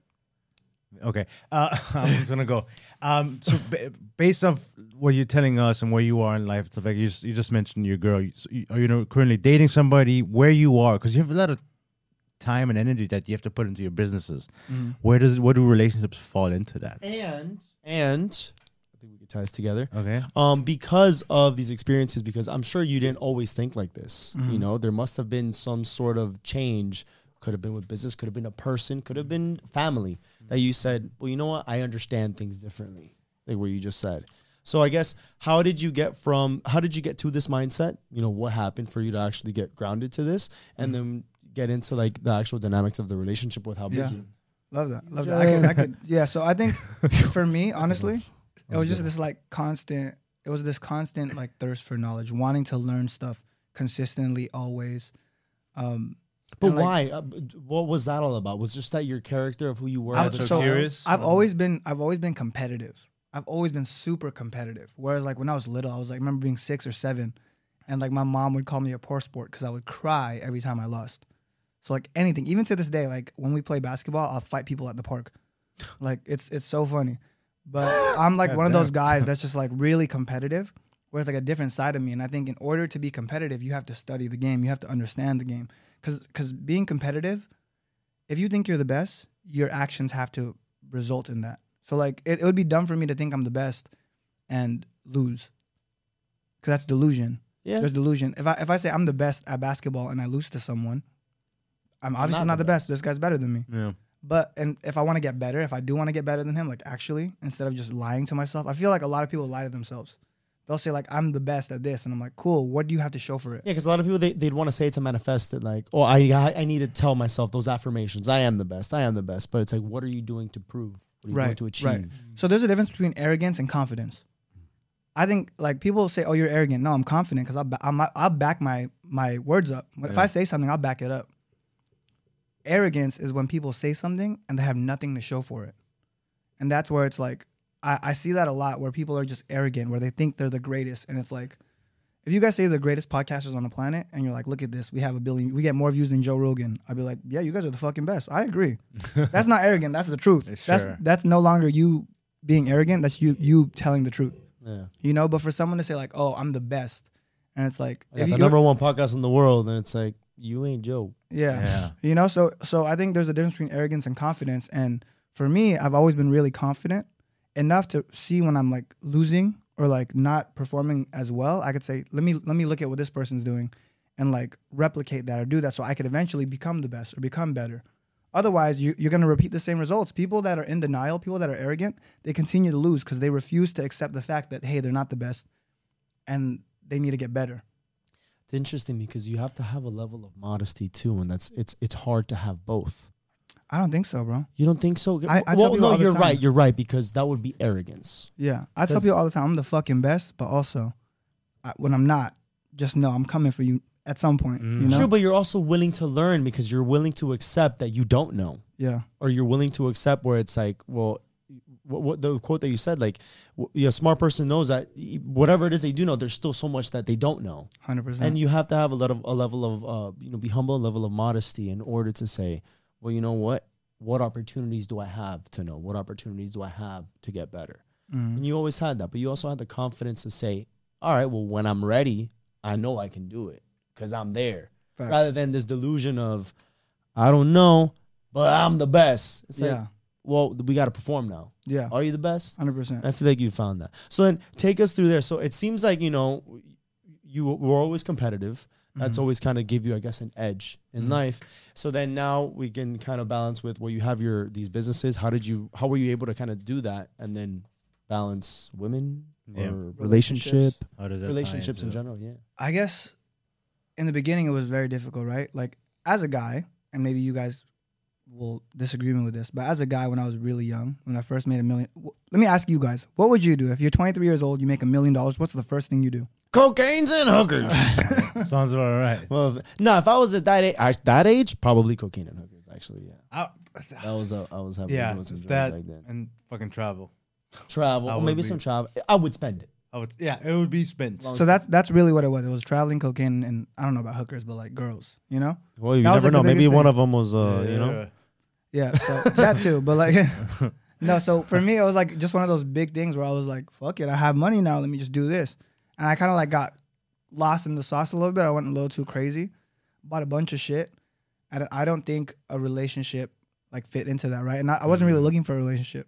Okay, uh, I'm just gonna go. Um, so ba- based off what you're telling us and where you are in life, it's like you just, you just mentioned your girl. You, so you, are you know, currently dating somebody? Where you are? Because you have a lot of time and energy that you have to put into your businesses. Mm-hmm. Where does where do relationships fall into that? And and I think we could tie this together. Okay. Um, because of these experiences, because I'm sure you didn't always think like this. You Mhm. know, there must have been some sort of change. Could have been with business, could have been a person, could have been family that you said, well, you know what? I understand things differently, like what you just said. So I guess how did you get from how did you get to this mindset? You know, what happened for you to actually get grounded to this, and then get into like the actual dynamics of the relationship with how Yeah. Love that. Love that. I could, I could, yeah. So I think for me, honestly, it That's was just this like constant. It was this constant like thirst for knowledge, wanting to learn stuff consistently, always. Um, But and, like, why? Uh, what was that all about? Was just that your character of who you were? I'm as a so child? curious. I've always been, I've always been competitive. I've always been super competitive. Whereas like when I was little, I was like, I remember being six or seven, and like my mom would call me a poor sport because I would cry every time I lost. So like anything, even to this day, like when we play basketball, I'll fight people at the park. Like it's it's so funny. But I'm like God one of those guys that's just like really competitive, where it's like a different side of me. And I think in order to be competitive, you have to study the game. You have to understand the game. Cause cause being competitive, if you think you're the best, your actions have to result in that. So like it, it would be dumb for me to think I'm the best and lose. Cause that's delusion. Yeah. There's delusion. If I if I say I'm the best at basketball and I lose to someone, I'm obviously not not, the the best. best. This guy's better than me. Yeah. But and if I want to get better, if I do want to get better than him, like actually, instead of just lying to myself, I feel like a lot of people lie to themselves. They'll say like I'm the best at this, and I'm like, cool. What do you have to show for it? Yeah, because a lot of people they, they'd want to say it to manifest it like, oh, I I I need to tell myself those affirmations. I am the best. I am the best. But it's like, what are you doing to prove? What are you Right, to achieve? right. So there's a difference between arrogance and confidence. I think like people say, "Oh, you're arrogant." No, I'm confident because I'll, I'm, I'll back my my words up. If Yeah. I say something, I'll back it up. Arrogance is when people say something and they have nothing to show for it, and that's where it's like I, I see that a lot where people are just arrogant, where they think they're the greatest, and it's like. If you guys say you're the greatest podcasters on the planet, and you're like, "Look at this, we have a billion, we get more views than Joe Rogan," I'd be like, "Yeah, you guys are the fucking best." I agree. That's not arrogant. That's the truth. That's Sure. that's no longer you being arrogant. That's you you telling the truth. Yeah. You know. But for someone to say like, "Oh, I'm the best," and it's like, I got if the number one podcast in the world, and it's like, you ain't Joe. yeah. Yeah. You know. So so I think there's a difference between arrogance and confidence. And for me, I've always been really confident enough to see when I'm like losing or like not performing as well. I could say, "Let me let me look at what this person's doing." And like replicate that or do that so I could eventually become the best or become better. Otherwise, you, you're going to repeat the same results. People that are in denial, people that are arrogant, they continue to lose because they refuse to accept the fact that, hey, they're not the best and they need to get better. It's interesting because you have to have a level of modesty too, and that's it's it's hard to have both. I don't think so, bro. You don't think so? I- I well, no, you're right. You're right because that would be arrogance. Yeah. I tell people all the time, I'm the fucking best, but also I, when I'm not, just know I'm coming for you at some point. You Mm. know? True, but you're also willing to learn because you're willing to accept that you don't know. yeah. or you're willing to accept where it's like, well, what, what the quote that you said, like, w- a smart person knows that whatever it is they do know, there's still so much that they don't know, 100%. and you have to have a level, a level of, uh, you know, be humble, a level of modesty in order to say, well, you know what, what opportunities do I have to know? What opportunities do I have to get better? Mhm. And you always had that, but you also had the confidence to say, all right, well, when I'm ready, I know I can do it because I'm there, Facts. rather than this delusion of, I don't know, but I'm the best. It's like, yeah. well, we got to perform now. Yeah. Are you the best? 100%. I feel like you found that. So then take us through there. So it seems like, you know, you were always competitive. That's Mhm. always kind of give you, I guess, an edge in Mhm. life. So then now we can kind of balance with well, you have your these businesses. How did you? How were you able to kind of do that and then balance women Yeah. or relationship, Relationships. How does that relationships in general? Yeah. I guess in the beginning it was very difficult, right? Like as a guy, and maybe you guys will disagree with this, but as a guy, when I was really young, when I first made a million, w- let me ask you guys, what would you do if you're 23 years old, you make a million dollars? What's the first thing you do? Cocaine's and hookers. Sounds about right. well, if, no, if I was at that age, that age, probably cocaine and hookers. Actually, yeah. I, That was I was having yeah, those it's enjoys that back then. and fucking travel. Travel, I or would maybe be- some travel. I would spend it. I would, yeah, it would be spent. So that's that's really what it was. It was traveling, cocaine, and I don't know about hookers, but like girls, you know? Well, you That was, never like, the know. Maybe biggest one thing. of them was, uh, you know. Yeah, so that too. But like, no. So for me, it was like just one of those big things where I was like, "Fuck it, I have money now. Let me just do this." And I kind of like got lost in the sauce a little bit. I went a little too crazy, bought a bunch of shit. I don't, I don't think a relationship like fit into that, right? And I, I wasn't really Mhm. looking for a relationship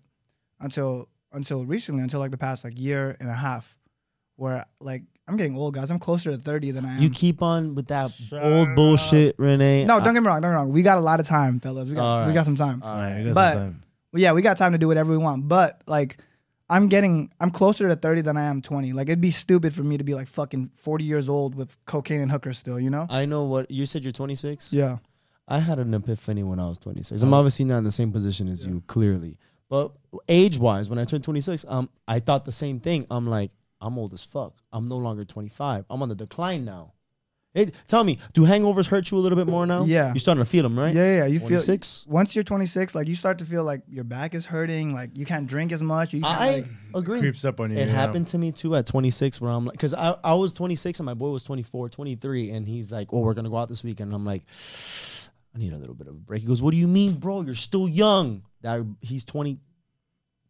until until recently, until like the past like year and a half, where like I'm getting old, guys. I'm closer to thirty than I am. You keep on with that Shut old bullshit, Rene. no, don't get me wrong. Don't get me wrong. We got a lot of time, fellas. We got All we got some time. Alright, right. got But- some time. Yeah, we got time to do whatever we want. But like, I'm getting, I'm closer to 30 than I am 20. Like, it'd be stupid for me to be like fucking 40 years old with cocaine and hookers still, you know? I know what you said. You're 26. Yeah. I had an epiphany when I was 26. I'm Oh. obviously not in the same position as you, clearly. But age wise, when I turned 26, um, I thought the same thing. I'm like, I'm old as fuck. I'm no longer 25. I'm on the decline now. It, tell me, do hangovers hurt you a little bit more now? Yeah. You're starting to feel them, right? Yeah, yeah, yeah. You feel 26? once you're 26, like you start to feel like your back is hurting, like you can't drink as much. You I like, agree. Creeps up on you. It yeah. happened to me too at 26 where I'm like, because I, I was 26 and my boy was 24, 23. And he's like, oh, we're going to go out this weekend. And I'm like, I need a little bit of a break. He goes, what do you mean, bro? You're still young. That He's 20,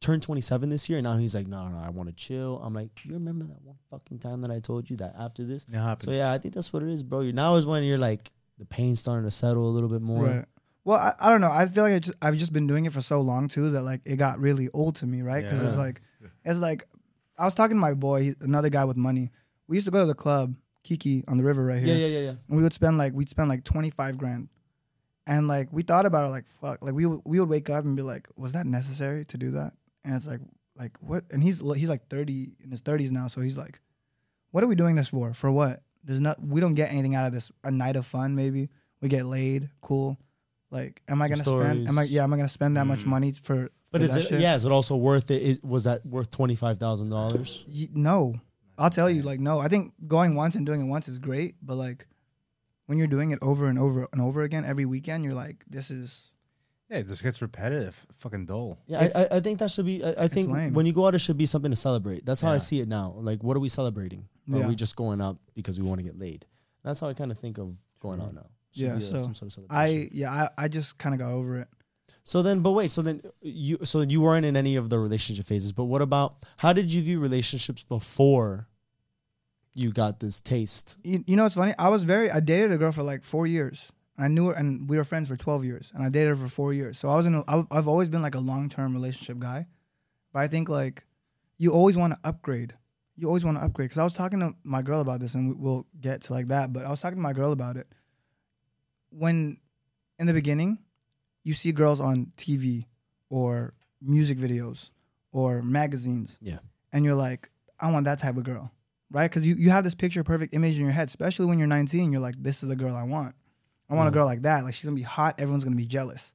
turned 27 this year. And now he's like, no, no, no I want to chill. I'm like, you remember that one fucking time that I told you that after this? So yeah, I think that's what it is, bro. You're, now is when you're like, the pain's starting to settle a little bit more. right. Well, I, I don't know. I feel like I just, I've just been doing it for so long too that like it got really old to me, right? Because it's like, it's like, I was talking to my boy, he's another guy with money. We used to go to the club, Kiki, on the river right here. Yeah, yeah, yeah, yeah. and we would spend like we'd spend like 25 grand and like we thought about it like fuck like we would, we would wake up and be like was that necessary to do that and it's like like what and he's he's like 30 in his 30s now so he's like what are we doing this for? For what? There's not we don't get anything out of this. A night of fun maybe. We get laid cool. Like am i gonna spend am i yeah am i gonna spend that much Mm. money for But for is it, shit? yeah, is it also worth it? Is, was that worth $25,000? No. I'll tell you like no. I think going once and doing it once is great but like when you're doing it over and over and over again every weekend you're like this is Yeah, it just gets repetitive. Fucking dull. Yeah, It's- I, I, I think that should be. I, I think lame. when you go out, it should be something to celebrate. That's how I Yeah. see it now. Like, what are we celebrating? Or Yeah. Are we just going out because we want to get laid? That's how I kind of think of going out now. Should Yeah, be a- so some sort of I yeah, I, I just kind of got over it. So then, but wait. So then, you so you weren't in any of the relationship phases. But what about how did you view relationships before you got this taste? You, you know what's funny? I was very I dated a girl for like four years. I knew her, and we were friends for twelve years, and I dated her for four years. So I was in. A, I, I've always been like a long term relationship guy, but I think like you always want to upgrade. You always want to upgrade. Because I was talking to my girl about this, and we, we'll get to like that. But I was talking to my girl about it. When in the beginning, you see girls on TV or music videos or magazines, Yeah. and you're like, I want that type of girl, right? Because you, you have this picture perfect image in your head, especially when you're 19. You're like, this is the girl I want. I want a Mhm. girl like that. Like she's gonna be hot. Everyone's gonna be jealous,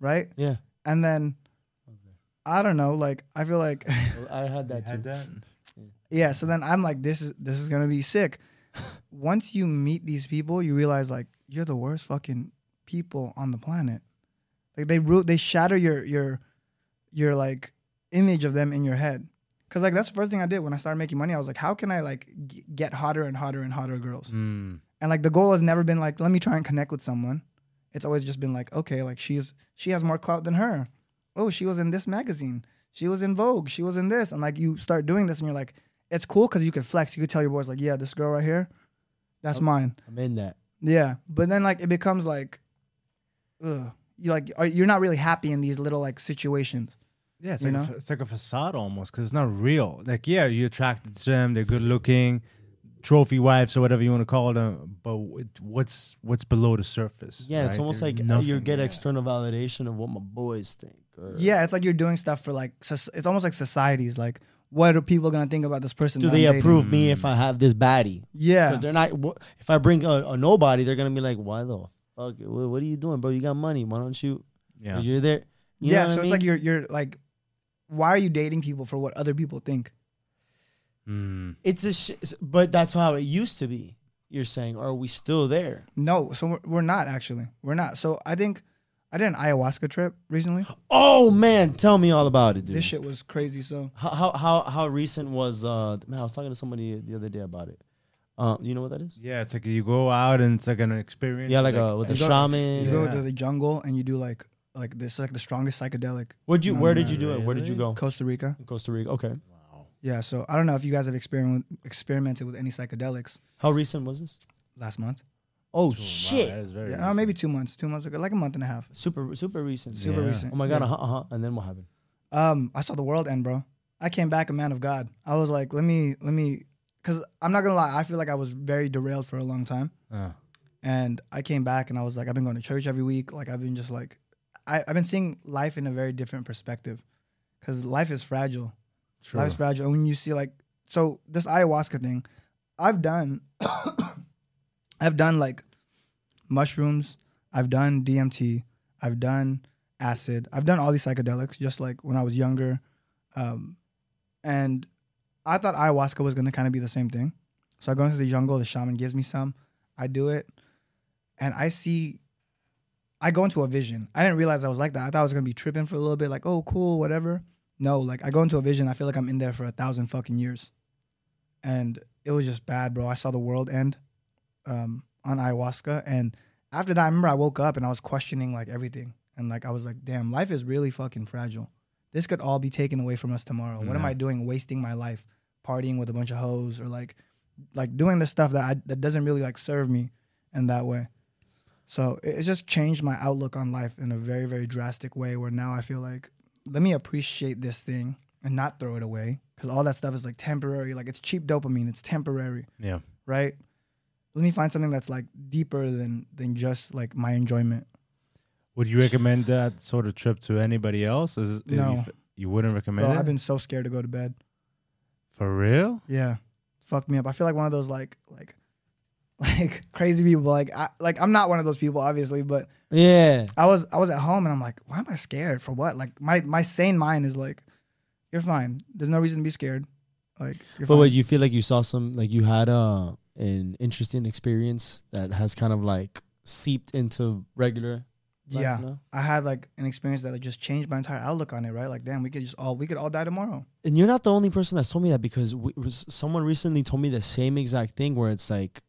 right? Yeah, And then I don't know. Like I feel like I had that too. Had that. yeah. So then I'm like, this is this is gonna be sick. Once you meet these people, you realize like you're the worst fucking people on the planet. Like they root, they shatter your your your like image of them in your head. Cause like that's the first thing I did when I started making money. I was like, how can I like g- get hotter and hotter and hotter girls? Mm. And like the goal has never been like, let me try and connect with someone. It's always just been like, okay, like she's she has more clout than her. Oh, she was in this magazine. She was in Vogue. She was in this. And like you start doing this and you're like, it's cool because you can flex. You could tell your boys like, yeah, this girl right here, that's Oh. mine. I'm in that. Yeah. But then like it becomes like, ugh. You like are, you're not really happy in these little like situations. Yeah, it's You like know? fa- it's like a facade almost because it's not real. Like, yeah, you attracted to them, they're good looking, trophy wives or whatever you want to call them. But what's what's below the surface? Yeah, it's almost There's like uh, nothing you get there. external validation of what my boys think. Or Yeah, it's like you're doing stuff for like it's almost like societies. Like, what are people gonna think about this person? do they I'm dating? approve me if I have this baddie? Yeah, Because they're not. If I bring a, a nobody, they're gonna be like, "Why the fuck? What, what are you doing, bro? You got money. Why don't you? Yeah. You're there. You yeah. So I it's like you're you're like, why are you dating people for what other people think? Mm. It's a. Sh- but that's how it used to be. You're saying, are we still there? No, so we're, we're not actually. We're not. So I think I did an ayahuasca trip recently. Oh man, tell me all about it, dude. This shit was crazy. So How how how, how recent was? Uh, man, I was talking to somebody the other day about it. Uh, you know what that is? Yeah, it's like you go out and it's like an experience. Yeah, like a with the you go, shaman. you go Yeah. to the jungle and you do like like this like the strongest psychedelic. Where'd you? Where did you do it? Where did you go? Costa Rica. Costa Rica. Okay. Wow. Yeah. So I don't know if you guys have experiment experimented with any psychedelics How recent was this? last month. Oh Wow, shit! that is very Yeah, recent. maybe two months. Two months ago, like a month and a half. super super recent. Super Yeah. recent. Oh my god! Yeah. Uh huh. Uh-huh. And then what happened? Um, I saw the world end, bro. I came back a man of God. I was like, let me, let me, because I'm not gonna lie, I feel like I was very derailed for a long time, Uh, and I came back and I was like, I've been going to church every week. Like I've been just like, I, I've been seeing life in a very different perspective, because life is fragile. True. Life's fragile. And when you see like, so this ayahuasca thing, I've done, I've done like mushrooms. I've done DMT. I've done acid. I've done all these psychedelics just like when I was younger. Um, and I thought ayahuasca was gonna kind of be the same thing. So I go into the jungle. The shaman gives me some. I do it, and I see. I go into a vision. I didn't realize I was like that. I thought I was gonna be tripping for a little bit, like, oh, cool, whatever. No, like I go into a vision. I feel like I'm in there for a thousand fucking years, and it was just bad, bro. I saw the world end um, on ayahuasca, and after that, I remember I woke up and I was questioning like everything, and like I was like, damn, life is really fucking fragile. This could all be taken away from us tomorrow. What am I doing, wasting my life, partying with a bunch of hoes, or like, like doing the stuff that I, that doesn't really like serve me in that way. So it, it just changed my outlook on life in a very, very drastic way. Where now I feel like, let me appreciate this thing and not throw it away because all that stuff is like temporary. Like it's cheap dopamine. It's temporary yeah. right? Let me find something that's like deeper than than just like my enjoyment. Would you recommend that sort of trip to anybody else? Is it, No. you, you wouldn't recommend Bro, it? I've been so scared to go to bed. For real? Yeah, fuck me up. I feel like one of those like like like crazy people. Like I like I'm not one of those people, obviously, but Yeah. I was I was at home and I'm like, why am I scared for what? Like my my sane mind is like, you're fine. There's no reason to be scared. Like you're But fine. wait, you feel like you saw some, like you had uh, an interesting experience that has kind of like seeped into regular. life yeah, now? I had like an experience that like, just changed my entire outlook on it. Right? Like, damn, we could just all we could all die tomorrow. And you're not the only person that's told me that because we, was, someone recently told me the same exact thing where it's like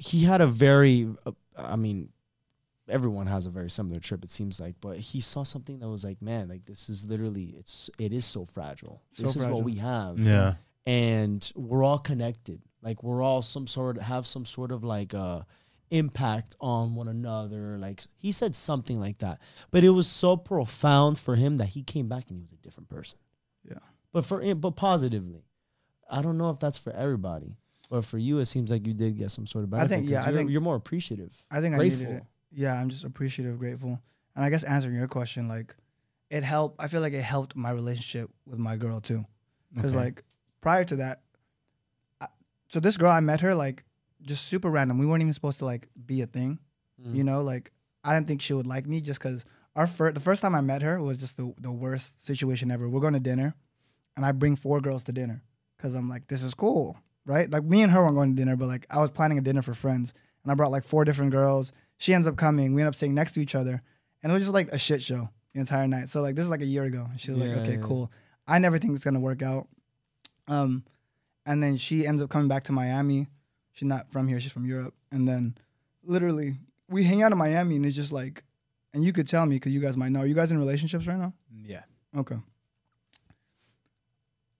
he had a very, uh, I mean, everyone has a very similar trip it seems like, but he saw something that was like, man, like this is literally it's it is so fragile. So this is what we have. Yeah. and we're all connected. Like we're all some sort have some sort of like uh impact on one another. Like he said something like that, but it was so profound for him that he came back and he was a different person. Yeah. but for him, but positively. I don't know if that's for everybody, but for you, it seems like you did get some sort of benefit. I think- yeah, I you're, think- you're more appreciative. I think I Grateful. needed it. Yeah, I'm just appreciative, grateful, and I guess answering your question, like, it helped. I feel like it helped my relationship with my girl too, because Okay. like prior to that, I, so this girl I met her like just super random. We weren't even supposed to like be a thing, Mm. you know. Like I didn't think she would like me just because our first the first time I met her was just the the worst situation ever. We're going to dinner, and I bring four girls to dinner because I'm like, this is cool, right? Like me and her weren't going to dinner, but like I was planning a dinner for friends, and I brought like four different girls. She ends up coming. We end up sitting next to each other, and it was just like a shit show the entire night. So like this is like a year ago. And she's was like, okay, yeah. cool. I never think it's gonna work out. Um, and then she ends up coming back to Miami. She's not from here. She's from Europe. And then literally we hang out in Miami, and it's just like, and you could tell me because you guys might know. Are you guys in relationships right now? Yeah. Okay.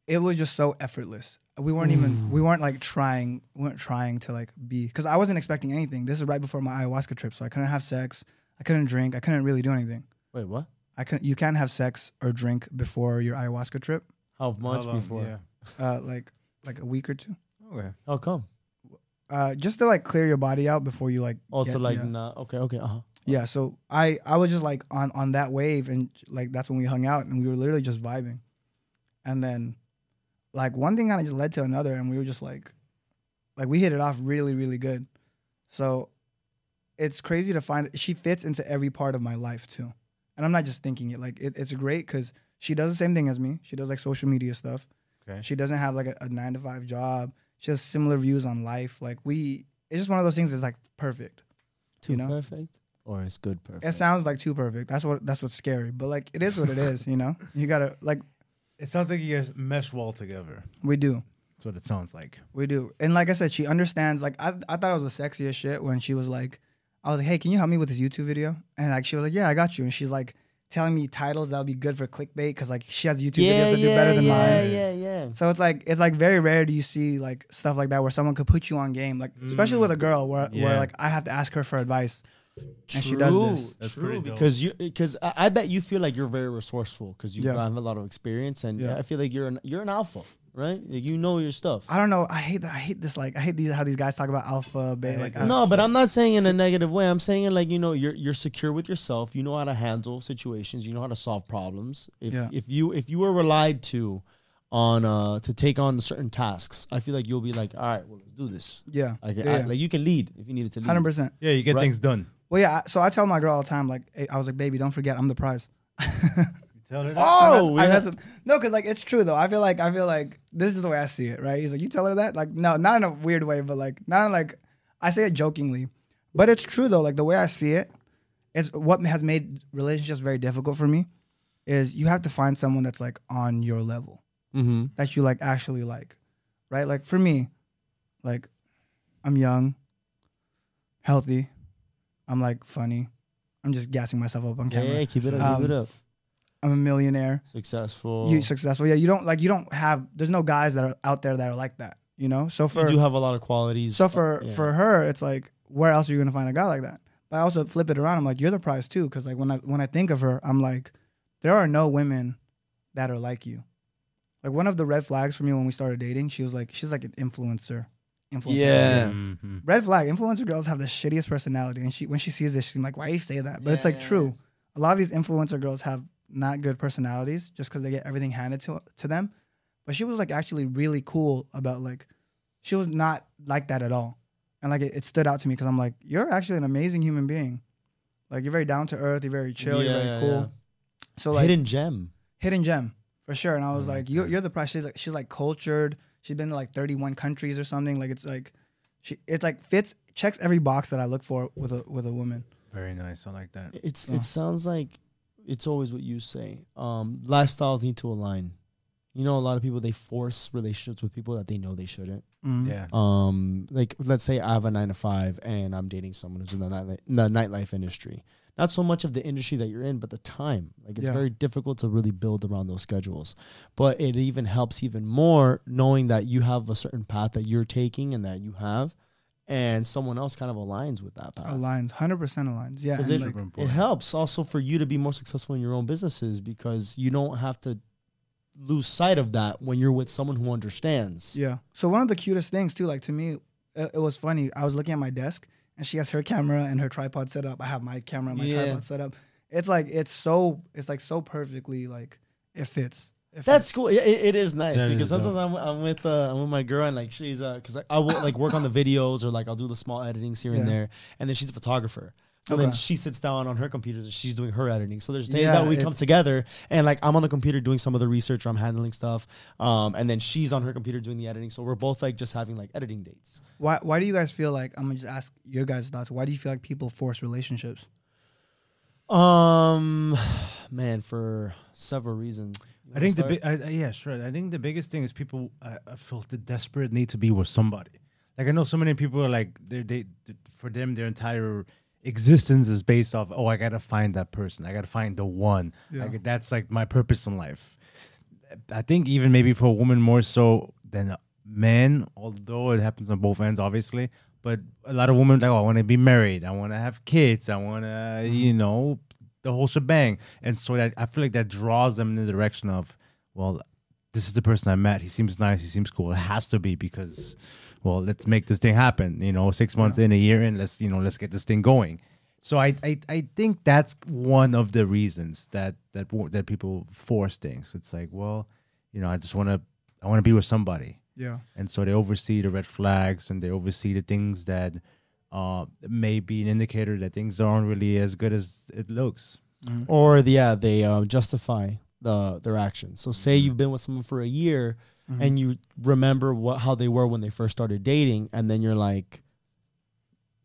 It was just so effortless. We weren't even we weren't like trying we weren't trying to like be because I wasn't expecting anything. This is right before my ayahuasca trip, so I couldn't have sex. I couldn't drink. I couldn't really do anything. Wait, what? I couldn't. You can't have sex or drink before your ayahuasca trip. How much How long? before? Yeah. Uh, like like a week or two. Okay. How come? Uh, just to like clear your body out before you like. Oh, get- to like yeah. not okay, okay, uh huh. Yeah, so I I was just like on on that wave, and like that's when we hung out, and we were literally just vibing, and then like one thing kind of just led to another, and we were just like, like we hit it off really really good. So it's crazy to find she fits into every part of my life too, and I'm not just thinking it. Like it, it's great because she does the same thing as me. She does like social media stuff. Okay. She doesn't have like a, a nine to five job. She has similar views on life. Like we, it's just one of those things that's like perfect. Too You know? perfect, or it's good perfect. It sounds like too perfect. That's what that's what's scary. But like it is what it is, you know? You gotta like It sounds like you guys mesh well together. we do. That's what it sounds like. We do. And like I said, she understands like I I thought it was the sexiest shit when she was like I was like, Hey, can you help me with this YouTube video? And like she was like, Yeah, I got you. And she's like telling me titles that'll be good for clickbait because like she has YouTube videos that do better than yeah, mine. Yeah, yeah, So it's like it's like very rare do you see like stuff like that where someone could put you on game, like especially Mm. with a girl where where like I have to ask her for advice. And she does this. That's true, because you because I, I bet you feel like you're very resourceful because you Yeah. have a lot of experience and Yeah. I feel like you're an you're an alpha, right? Like, you know your stuff. I don't know. I hate that. I hate this. Like I hate these how these guys talk about alpha, beta. Like No, but I'm not saying in a negative way. I'm saying like you know you're you're secure with yourself. You know how to handle situations. You know how to solve problems. If Yeah. if you if you were relied to on uh to take on certain tasks, I feel like you'll be like, all right, well let's do this. yeah, Like, yeah, I- yeah. like you can lead if you needed to lead. hundred percent. yeah, you get Right. things done. Well, yeah. So I tell my girl all the time, like I was like, baby, don't forget, I'm the prize. You tell her that. Oh, I yeah. mess no, because like it's true though. I feel like I feel like this is the way I see it. Right? He's like, you tell her that, like no, not in a weird way, but like not in like I say it jokingly, but it's true though. Like the way I see it, it's what has made relationships very difficult for me. Is you have to find someone that's like on your level. Mm-hmm. that you like actually like, right? Like for me, like I'm young, healthy, I'm like funny. I'm just gassing myself up on Yeah, camera. yeah, keep it up, Um, keep it up. I'm a millionaire. Successful. You successful. Yeah, you don't like you don't have there's no guys that are out there that are like that, you know? So for you do have a lot of qualities. so for Yeah. for her, it's like where else are you gonna find a guy like that? But I also flip it around. I'm like, you're the prize too, because like when I when I think of her, I'm like, there are no women that are like you. Like one of the red flags for me when we started dating, she was like, she's like an influencer. Influencer. Yeah. Mhm. Red flag. Influencer girls have the shittiest personality, and she when she sees this, she's like, why do you say that? But it's like Yeah. true. A lot of these influencer girls have not good personalities just because they get everything handed to to them. But she was like actually really cool about like, she was not like that at all, and like it, it stood out to me because I'm like, you're actually an amazing human being. Like you're very down to earth. You're very chill. you're very cool. yeah. So like hidden gem. hidden gem for sure. And I was I like like, you're, you're the prize. She's like, she's like cultured. She's been to like 31 countries or something. Like it's like, she it like fits checks every box that I look for with a with a woman. Very nice. I like that. It's So- it sounds like it's always what you say. Um, lifestyles need to align. You know, a lot of people they force relationships with people that they know they shouldn't. Mhm. Yeah. Um, like let's say I have a nine to five and I'm dating someone who's in the nightlife, in the nightlife industry. Not so much of the industry that you're in, but the time. Like it's Yeah. very difficult to really build around those schedules. But it even helps even more knowing that you have a certain path that you're taking and that you have, and someone else kind of aligns with that path. Aligns, hundred percent aligns. Yeah, it- like, It helps also for you to be more successful in your own businesses because you don't have to lose sight of that when you're with someone who understands. yeah. So one of the cutest things too, like to me, it, it was funny. I was looking at my desk, and she has her camera and her tripod set up. I have my camera and my Yeah. tripod set up. It's like it's so it's like so perfectly like it fits. It That's fits. cool. It, it it is nice That because is sometimes I'm, I'm with uh, I'm with my girl and like she's uh because I, I will like work on the videos or like I'll do the small editings here and there and then she's a photographer. So then she sits down on her computer and she's doing her editing. So there's days Yeah, that we come together and like I'm on the computer doing some of the research or I'm handling stuff. Um, and then she's on her computer doing the editing. So we're both like just having like editing dates. Why why do you guys feel like I'm gonna just ask your guys' thoughts? Why do you feel like people force relationships? Um, man, for several reasons. You I wanna think the big, I, I- yeah, sure. I think the biggest thing is people uh, uh, feel the desperate need to be with somebody. Like I know so many people are like they they for them their entire existence is based off oh I gotta find that person I gotta find the one Yeah. like that's like my purpose in life. I think even maybe for a woman more so than men, although it happens on both ends obviously. But a lot of women like oh I want to be married, I want to have kids, I want to mm-hmm. you know the whole shebang, and so that I feel like that draws them in the direction of well this is the person I met. He seems nice. He seems cool. It has to be because, well, let's make this thing happen. You know, six months in, a year in, let's you know, let's get this thing going. So I, I, I think that's one of the reasons that that that people force things. It's like, well, you know, I just want to, I want to be with somebody, Yeah. and so they oversee the red flags and they oversee the things that uh, may be an indicator that things aren't really as good as it looks. or the, yeah, they uh, justify the their actions. So say you've been with someone for a year Mm-hmm. and you remember what how they were when they first started dating, and then you're like,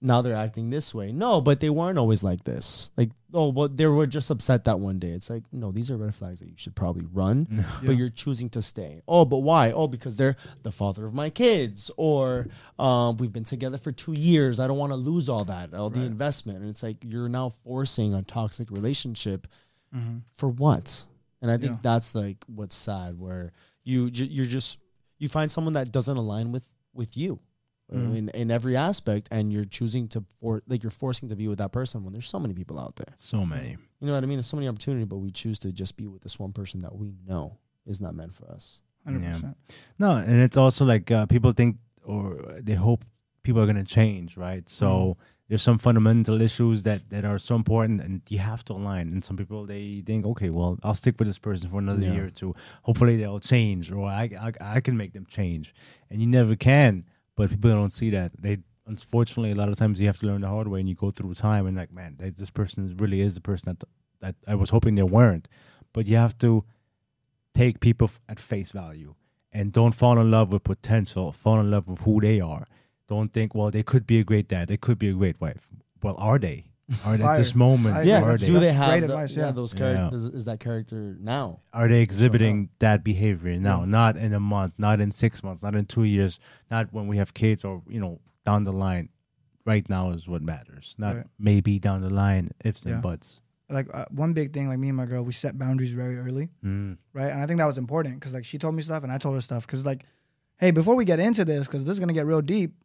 now they're acting this way. No, but they weren't always like this. Like, oh, well, they were just upset that one day. It's like, no, these are red flags that you should probably run, Yeah. but you're choosing to stay. Oh, but why? Oh, because they're the father of my kids, or um, we've been together for two years. I don't want to lose all that, all the investment. And it's like you're now forcing a toxic relationship Mhm. for what? And I think Yeah. that's like what's sad, where you you're just you find someone that doesn't align with with you uh, Mhm. in in every aspect, and you're choosing to for like you're forcing to be with that person when there's so many people out there. So many. You know what I mean? There's so many opportunity, but we choose to just be with this one person that we know is not meant for us. Hundred Yeah. percent. No, and it's also like uh, people think or they hope people are gonna change, right? So there's some fundamental issues that that are so important, and you have to align. And some people they think, okay, well, I'll stick with this person for another Yeah. year or two. Hopefully they'll change, or I, I I can make them change. And you never can, but people don't see that. They unfortunately a lot of times you have to learn the hard way, and you go through time and like, man, that, this person really is the person that that I was hoping they weren't. But you have to take people f- at face value and don't fall in love with potential. Fall in love with who they are. Don't think, well, they could be a great dad. They could be a great wife. Well, are they? Are they at this moment? I- yeah, are they? do they have great the- advice, yeah. those Yeah. characters? Is that character now? Are they exhibiting that behavior now? Yeah. Not in a month, not in six months, not in two years, not when we have kids or you know down the line. Right now is what matters. Not Right. maybe down the line, ifs and buts. Like uh, one big thing, like me and my girl, we set boundaries very early. Mm. right? And I think that was important because like she told me stuff and I told her stuff because like, hey, before we get into this, because this is gonna get real deep,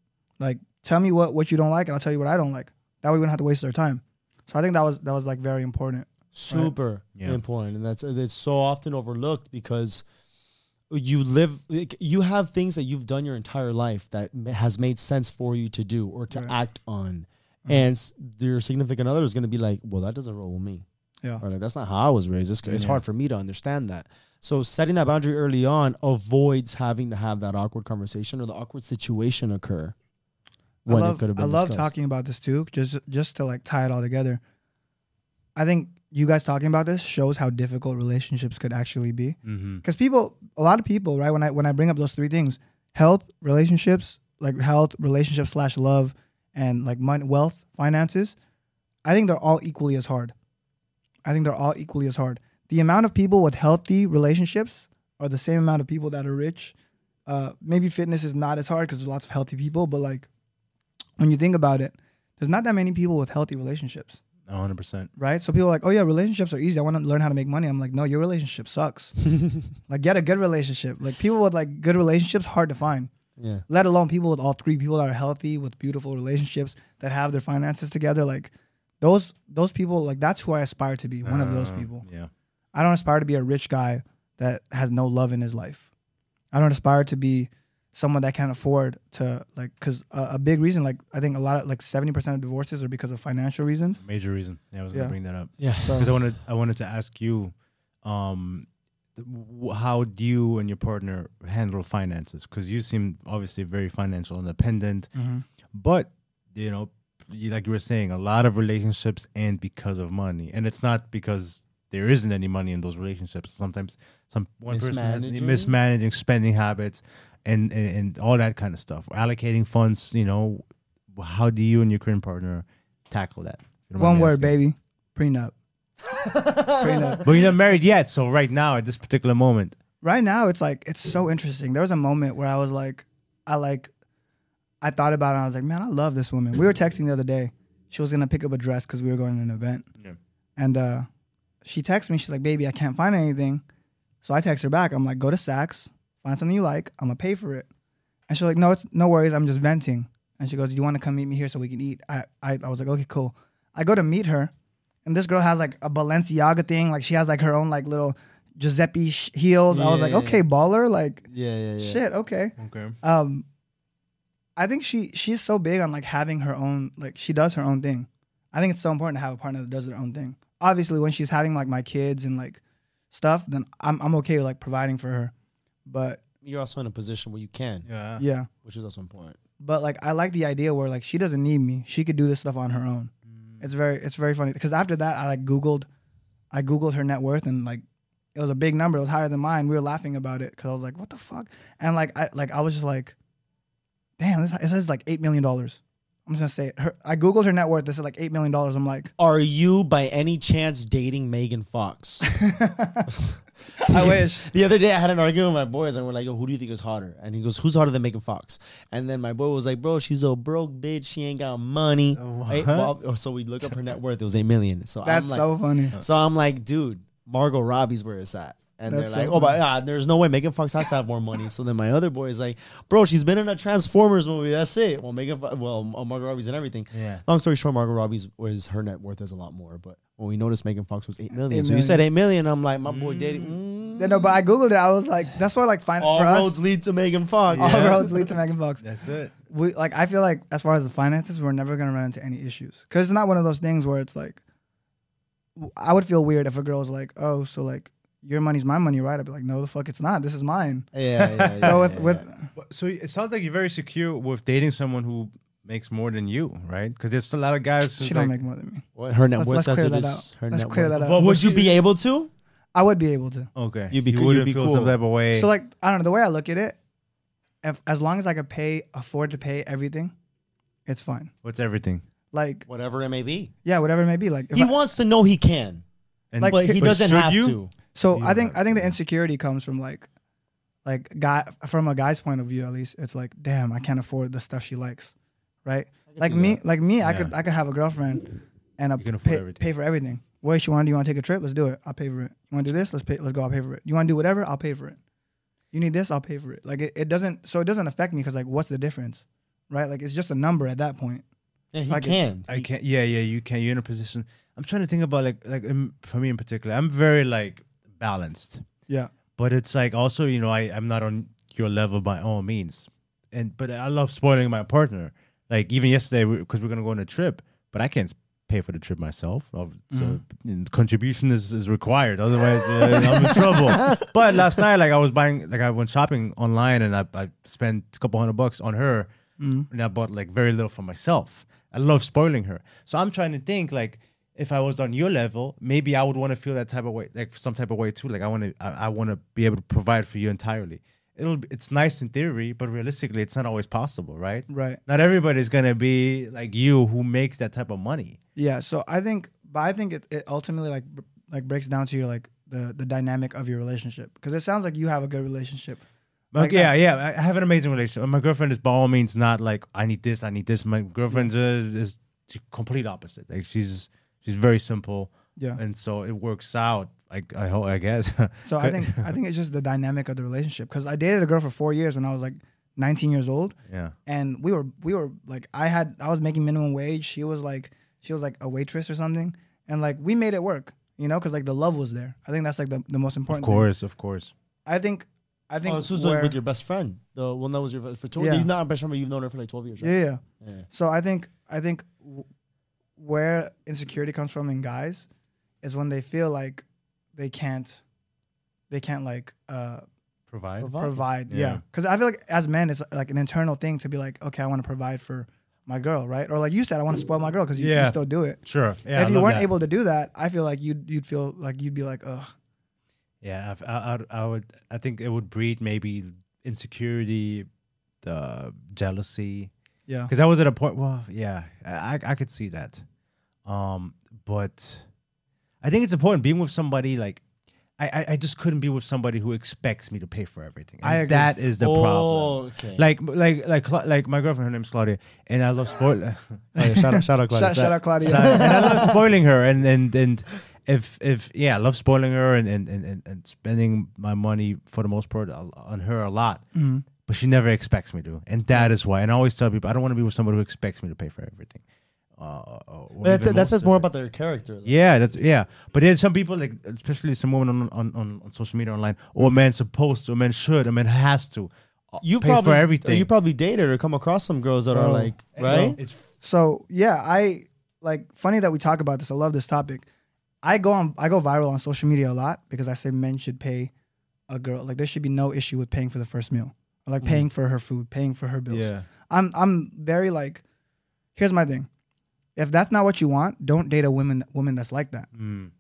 like tell me what what you don't like and I'll tell you what I don't like. That way we don't have to waste our time. So I think that was that was like very important. super Yeah. important and that's it's so often overlooked because you live like, you have things that you've done your entire life that has made sense for you to do or to Right. act on Mhm. and your significant other is going to be like well that doesn't roll with me Yeah. or like that's not how i was raised it's, it's Yeah. hard for me to understand that so setting that boundary early on avoids having to have that awkward conversation or the awkward situation occur I when love, it could have I love discussed. talking about this too, just just to like tie it all together. I think you guys talking about this shows how difficult relationships could actually be. Mm-hmm. because people a lot of people right when i when i bring up those three things health relationships like health relationships slash love and like money wealth finances i think they're all equally as hard i think they're all equally as hard the amount of people with healthy relationships are the same amount of people that are rich uh, maybe fitness is not as hard because there's lots of healthy people but like when you think about it there's not that many people with healthy relationships hundred percent. right? So people are like, oh yeah, relationships are easy. I want to learn how to make money. I'm like, no, your relationship sucks. like get a good relationship. Like people with like good relationships hard to find. yeah Let alone people with all three people that are healthy with beautiful relationships that have their finances together. Like those those people, like that's who I aspire to be. One of those Uh, people. Yeah. I don't aspire to be a rich guy that has no love in his life. I don't aspire to be someone that can't afford to like because a, a big reason like I think a lot of like seventy percent of divorces are because of financial reasons. Major reason. Yeah, I was gonna Yeah. bring that up. yeah So Because I wanted I wanted to ask you, um, th- how do you and your partner handle finances? Because you seem obviously very financial independent, Mhm. but you know, you, like you were saying, a lot of relationships end because of money, and it's not because there isn't any money in those relationships. Sometimes some one person has Mismanaging? mismanaging spending habits. And, and and all that kind of stuff. Allocating funds, you know, how do you and your current partner tackle that? If you don't mind One word, asking. baby. Prenup. Prenup. But you're not married yet, so right now at this particular moment, Right now, it's like it's so interesting. There was a moment where I was like, I like, I thought about it. and I was like, man, I love this woman. We were texting the other day. She was gonna pick up a dress because we were going to an event, Yeah. and uh, she texted me. She's like, baby, I can't find anything. So I text her back. I'm like, go to Saks, find something you like. I'm gonna pay for it. And she's like, no, it's no worries. I'm just venting. And she goes, do you want to come meet me here so we can eat? I, I, I was like, okay, cool. I go to meet her, and this girl has like a Balenciaga thing. Like she has like her own like little Giuseppe sh- heels. I was like, Yeah. okay, baller. Like, Yeah, yeah, yeah. shit, okay. Okay. Um, I think she she's so big on like having her own like she does her own thing. I think it's so important to have a partner that does their own thing. Obviously, when she's having like my kids and like stuff, then I'm I'm okay with like providing for her. But You're also in a position where you can, Yeah. yeah, which is also important. but like I like the idea where like she doesn't need me. She could do this stuff on her own. Mm. It's very it's very funny because after that I like Googled, I Googled her net worth and like it was a big number. It was higher than mine. We were laughing about it because I was like, what the fuck? And like I like I was just like, damn, this it says like eight million dollars. I'm just gonna say it. Her, I Googled her net worth. This is like eight million dollars. I'm like, Are you by any chance dating Megan Fox? I wish. The other day I had an argument with my boys and we're like, Yo, who do you think is hotter? And he goes, Who's hotter than Megan Fox? And then my boy was like, Bro, she's a broke bitch. She ain't got money. What? Eight- well, oh, so we look up her net worth. It was eight million. So That's I'm like, so funny. so I'm like, dude, Margot Robbie's where it's at. And That's they're like, so oh, but funny. ah, there's no way Megan Fox has to have more money. So then my other boy is like, bro, she's been in a Transformers movie. That's it. Well, Megan, Fo- well, uh, Margot Robbie's and everything. Yeah. Long story short, Margot Robbie's was her net worth is a lot more. But when we noticed Megan Fox was eight million, so you said eight million. I'm like, my boy dating. Mm, Yeah, no, but I Googled it. I was like, that's why like fine all for roads us. lead to Megan Fox. All Yeah. roads lead to Megan Fox. That's it. we like I feel like as far as the finances, we're never gonna run into any issues because it's not one of those things where it's like w- I would feel weird if a girl's like, oh, so like your money's my money, right? I'd be like, no, the fuck, it's not. This is mine. Yeah, yeah, yeah. yeah, So with yeah, with yeah. So it sounds like you're very secure with dating someone who makes more than you, right? Because there's a lot of guys. who's she don't like, make more than me. What, her net Let's- worth let's clear it that is out. her Let's clear that out. Well, Would you you- be able to? I would be able to. Okay. You'd be you cool- wouldn't you'd be feel cool. some type of way. So like I don't know the way I look at it. If as long as I could pay, afford to pay everything, it's fine. What's everything? Like Whatever it may be. yeah, whatever it may be. Like if He I- wants to know he can, And Like, but he but doesn't have you? to. So You I think I think the insecurity comes from like, like guy from a guy's point of view at least. It's like, damn, I can't afford the stuff she likes, right? Like see me, that. like me, I could I could have a girlfriend and I You pay, everything. pay for everything. What you want to do? You want to take a trip? Let's do it. I'll pay for it. You want to do this? Let's pay. Let's go. I'll pay for it. You want to do whatever? I'll pay for it. You need this? I'll pay for it. Like it, it doesn't. So it doesn't affect me because like, what's the difference, right? Like it's just a number at that point. Yeah, he Like it- can. I can't. Yeah, yeah. You can. You're in a position. I'm trying to think about like like um, for me in particular. I'm very like balanced, Yeah. but it's like also you know I I'm not on your level by all means, and but I love spoiling my partner. Like even yesterday because we, are gonna go on a trip, but I can't pay for the trip myself. So mm, contribution is, is required. Otherwise, uh, I'm in trouble. But last night, like I was buying, like I went shopping online and I, I spent a couple hundred bucks on her, Mm-hmm. and I bought like very little for myself. I love spoiling her. So I'm trying to think like if I was on your level, maybe I would want to feel that type of way, like some type of way too. Like I want to, I, I want to be able to provide for you entirely. It'll, it's nice in theory, but realistically, it's not always possible, right? Right. Not everybody's gonna be like you who makes that type of money. Yeah, so I think, but I think it, it ultimately like like breaks down to your like the the dynamic of your relationship because it sounds like you have a good relationship. Like, Like yeah, yeah, I have an amazing relationship. My girlfriend is by all means not like I need this, I need this. My girlfriend is, is complete opposite. Like she's she's very simple, Yeah. and so it works out. Like I hope, I guess. So I think I think it's just the dynamic of the relationship because I dated a girl for four years when I was like 19 years old, yeah, and we were we were like I had I was making minimum wage. She was like she was like a waitress or something, and like we made it work, you know, because like the love was there. I think that's like the, the most of important. thing. course, of course. I think I think Oh, this was where- with your best friend. The one that was your for twelve. Yeah. You've not a best friend, but you've known her for like twelve years. Right? yeah, yeah. Yeah. So I think I think w- where insecurity comes from in guys is when they feel like they can't they can't like uh Provide. Provide. provide Yeah. yeah because i feel like as men it's like an internal thing to be like okay i want to provide for my girl right or like you said i want to spoil my girl because you, you still do it Sure. Yeah. if I you weren't that. able to do that i feel like you'd you'd feel like you'd be like ugh Yeah, I've- I, I, I would. I think it would breed maybe insecurity, the jealousy. yeah because I was at a point. Well, yeah, I I could see that, um, but I think it's important being with somebody like. I, I- I just couldn't be with somebody who expects me to pay for everything. And I agree. That is the problem. Oh, okay. Like like like Cla- like my girlfriend, her name's Claudia, and I love spoil. oh, yeah, shout out, shout out, Claudia. shout, shout out claudia Shout out- and I love spoiling her, and and and if if yeah, I love spoiling her and and and, and, and spending my money for the most part on on her a lot Mhm. but she never expects me to, and that is why. And I always tell people I don't want to be with somebody who expects me to pay for everything. Uh, that, that says more about their character. though. Yeah, that's yeah. But then some people, like especially some women on on, on, on social media online, or a man supposed to, a man should, a man has to. uh, You pay probably for everything. You probably dated or come across some girls that are like right. It's So yeah, I like funny that we talk about this. I love this topic. I go on I go viral on social media a lot because I say men should pay a girl like there should be no issue with paying for the first meal. Or like paying for her food, paying for her bills. yeah. I'm I'm very like here's my thing. If that's not what you want, don't date a woman woman that's like that. Mm.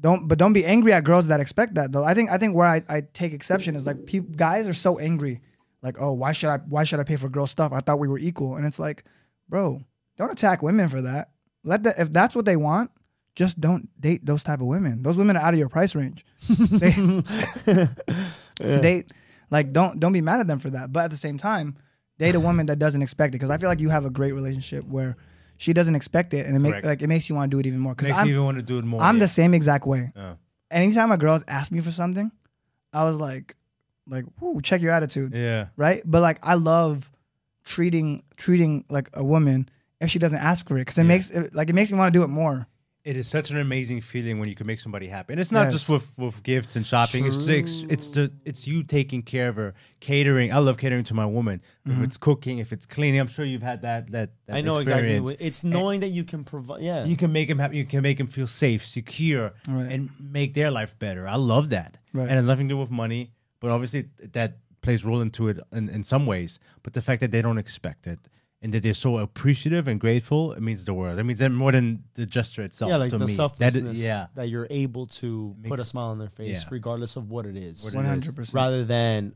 Don't but don't be angry at girls that expect that though. I think I think where I, I take exception is like peop guys are so angry. Like, oh, why should I why should I pay for girl stuff? I thought we were equal. And it's like, bro, don't attack women for that. Let the if that's what they want, just don't date those type of women. Those women are out of your price range. they, date like don't don't be mad at them for that. But at the same time, date a woman that doesn't expect it because I feel like you have a great relationship where she doesn't expect it and it make, Correct. like it makes you want to do it even more. Because Makes I'm you even want to do it more. I'm yeah. the same exact way. Yeah. Anytime a girl's asked me for something, I was like, like, whoo, check your attitude, Yeah. right? But like, I love treating treating like a woman if she doesn't ask for it because it Yeah. makes it, like it makes me want to do it more. It is such an amazing feeling when you can make somebody happy, and it's not Yes. just with, with gifts and shopping. It's it's it's the it's you taking care of her, catering. I love catering to my woman. Mm-hmm. If it's cooking, if it's cleaning, I'm sure you've had that. That, that I know exactly. experience. what- It's knowing that you can provide. Yeah. You can make them happy. You can make them feel safe, secure, Right. and make their life better. I love that, Right. and it has nothing to do with money. But obviously, that plays role into it in, in some ways. But the fact that they don't expect it and that they're so appreciative and grateful, it means the world. It means that more than the gesture itself. yeah, like to the me. selflessness That, yeah, that you're able to put a smile on their face, yeah. regardless of what it is. One hundred percent. rather than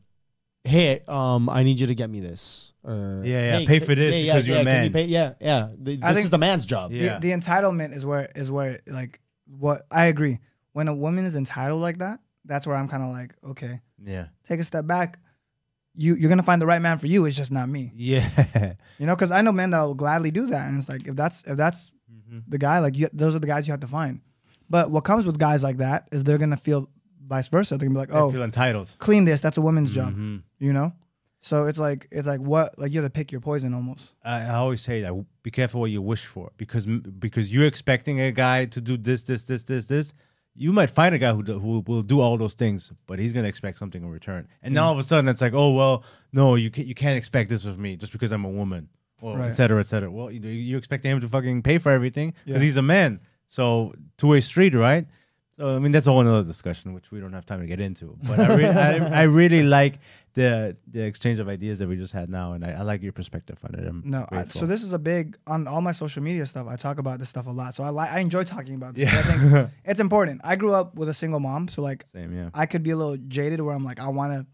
hey um i need you to get me this or Yeah, yeah, "Hey, pay for this yeah, because yeah, you're a yeah, can you man." pay- yeah yeah Th- I this think- is the man's job Yeah. The, the entitlement is where is where like what I agree. When a woman is entitled like that, that's where I'm kind of like, okay, yeah, take a step back. You you're gonna find the right man for you. It's just not me. yeah. You know, because I know men that will gladly do that, and it's like if that's if that's Mm-hmm. the guy, like you, those are the guys you have to find. But what comes with guys like that is they're gonna feel vice versa. They're gonna be like, oh, feel entitled. clean this. That's a woman's job. Mhm. You know. So it's like it's like what like you have to pick your poison almost. I, I always say that be careful what you wish for because because you're expecting a guy to do this, this, this, this, this. You might find a guy who do, who will do all those things, but he's gonna expect something in return. And now mm. all of a sudden it's like, oh well, no, you can, you can't expect this of me just because I'm a woman, or Right. et cetera, et cetera. Well, you you expect him to fucking pay for everything because Yeah. he's a man. So two way street, right? So I mean that's a whole another discussion, which we don't have time to get into. But I, re- I, I really like the the exchange of ideas that we just had now, and I, I like your perspective on it. I'm No, I, so this is a big on all my social media stuff. I talk about this stuff a lot. So I like I enjoy talking about this. Yeah. I think it's important. I grew up with a single mom, so like Same, yeah. I could be a little jaded where I'm like I want to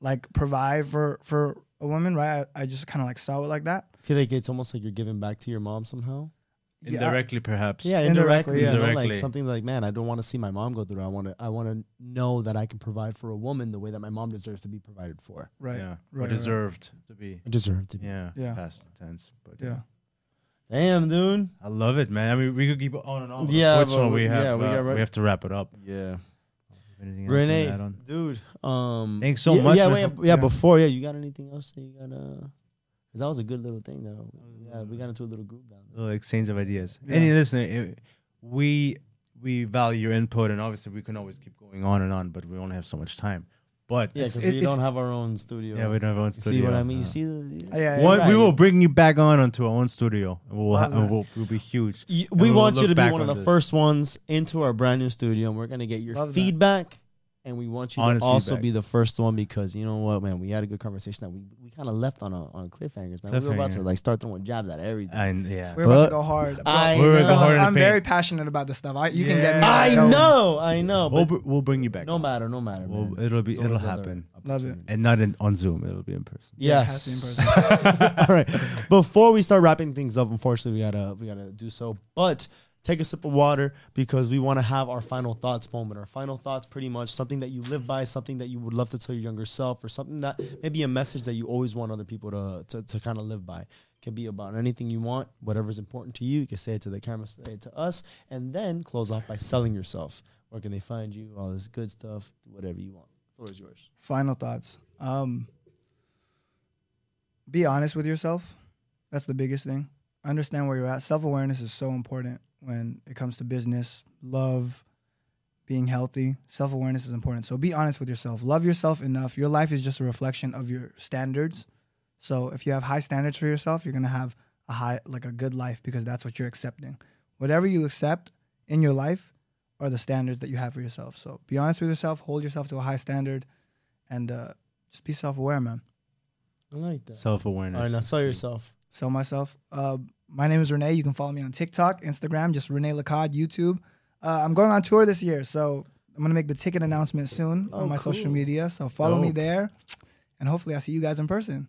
like provide for for a woman, right? I, I just kind of like saw it like that. i feel like it's almost like you're giving back to your mom somehow Yeah, Indirectly, perhaps. yeah Indirectly, indirectly, yeah. you know, like something like man i don't want to see my mom go through it. i want to i want to know that i can provide for a woman the way that my mom deserves to be provided for right. Yeah. right, or right. deserved to be. i deserve to be Yeah. Yeah. Past tense. But Yeah. damn dude I love it, man. I mean, we could keep on and on. Yeah, unfortunately, but we we- have, yeah, we uh, got right- we have to wrap it up. yeah Anything else you wanna Rene dude um Thanks so yeah, much, yeah, man, wait, yeah yeah. before yeah you got anything else that you gotta because that was a good little thing though yeah we got into a little group down there little exchange of ideas. Yeah. Any listener, it- we we value your input, and obviously we can always keep going on and on, but we only have so much time. But yeah because we it's- don't have our own studio yeah, we don't have our own studio. see what I mean? uh, You see the Yeah, yeah, One, right. we will bring you back on onto our own studio. We'll, ha- Love that. we'll, we'll be huge. You- And we we'll want you to be back one of on the this. first ones into our brand new studio, and we're gonna get your Love that. Feedback. And we want you Honest to also feedback. be the first one because you know what, man, we had a good conversation that we, we kind of left on a, on cliffhangers, man. We were about to like start throwing jabs at everything. And yeah, We're about But to go hard. Bro, I We're gonna go know. hard in the I'm paint. very passionate about this stuff. I, you can get me. Yeah. I going. know, I know, we'll, but br- we'll bring you back. no matter, no matter. Well, man. it'll be There's it'll always other happen, Love it. opportunities. and not in, on Zoom. It'll be in person. Yeah, it has in Yes. person. All right. Before we start wrapping things up, unfortunately, we gotta we gotta do so. But take a sip of water because we want to have our final thoughts moment. Our final thoughts, pretty much something that you live by, something that you would love to tell your younger self, or something that maybe a message that you always want other people to to, to kind of live by. Can be about anything you want, whatever's important to you. You can say it to the camera, say it to us, and then close off by selling yourself. Where can they find you? All this good stuff, whatever you want. The floor is yours. Final thoughts. Um, be honest with yourself. That's the biggest thing. understand where you're at. Self awareness is so important when it comes to business, love, being healthy. Self awareness is important. So be honest with yourself. Love yourself enough. Your life is just a reflection of your standards. So if you have high standards for yourself, you're gonna have a high, like a good life because that's what you're accepting. Whatever you accept in your life are the standards that you have for yourself. So be honest with yourself. Hold yourself to a high standard, and uh, just be self aware, man. I like that. Self awareness. All right, now sell yourself. sell myself. Uh, my name is Rene. You can follow me on TikTok, Instagram, just Rene Lacad, YouTube. Uh, I'm going on tour this year, so I'm gonna make the ticket announcement soon Oh, on my cool. social media. So follow me there, and hopefully I see you guys in person.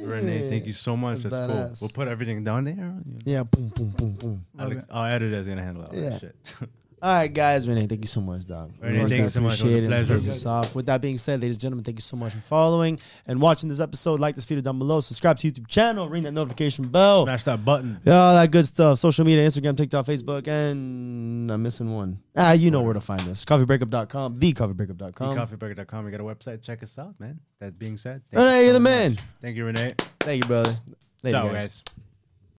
Rene, thank you so much. That's That's, cool. badass. We'll put everything down there. Yeah, boom, boom, boom, boom. Love Alex, it. our editor is gonna handle all Yeah. that shit. All right, guys. Rene, thank you so much, dog. Rene, thank you so much. It was a appreciate it. pleasure. Off. With that being said, ladies and gentlemen, thank you so much for following and watching this episode. Like this video down below. Subscribe to YouTube channel. Ring that notification bell. Smash that button. All that good stuff. Social media, Instagram, TikTok, Facebook, and I'm missing one. Ah, you know where to find us. Coffeebreakup.com, thecoffeebreakup.com. TheCoffeeBreaker.com. We got a website. Check us out, man. That being said, thank Rene, you you're so the man. much. Thank you, Rene. Thank you, brother. Later, Ciao, guys. guys.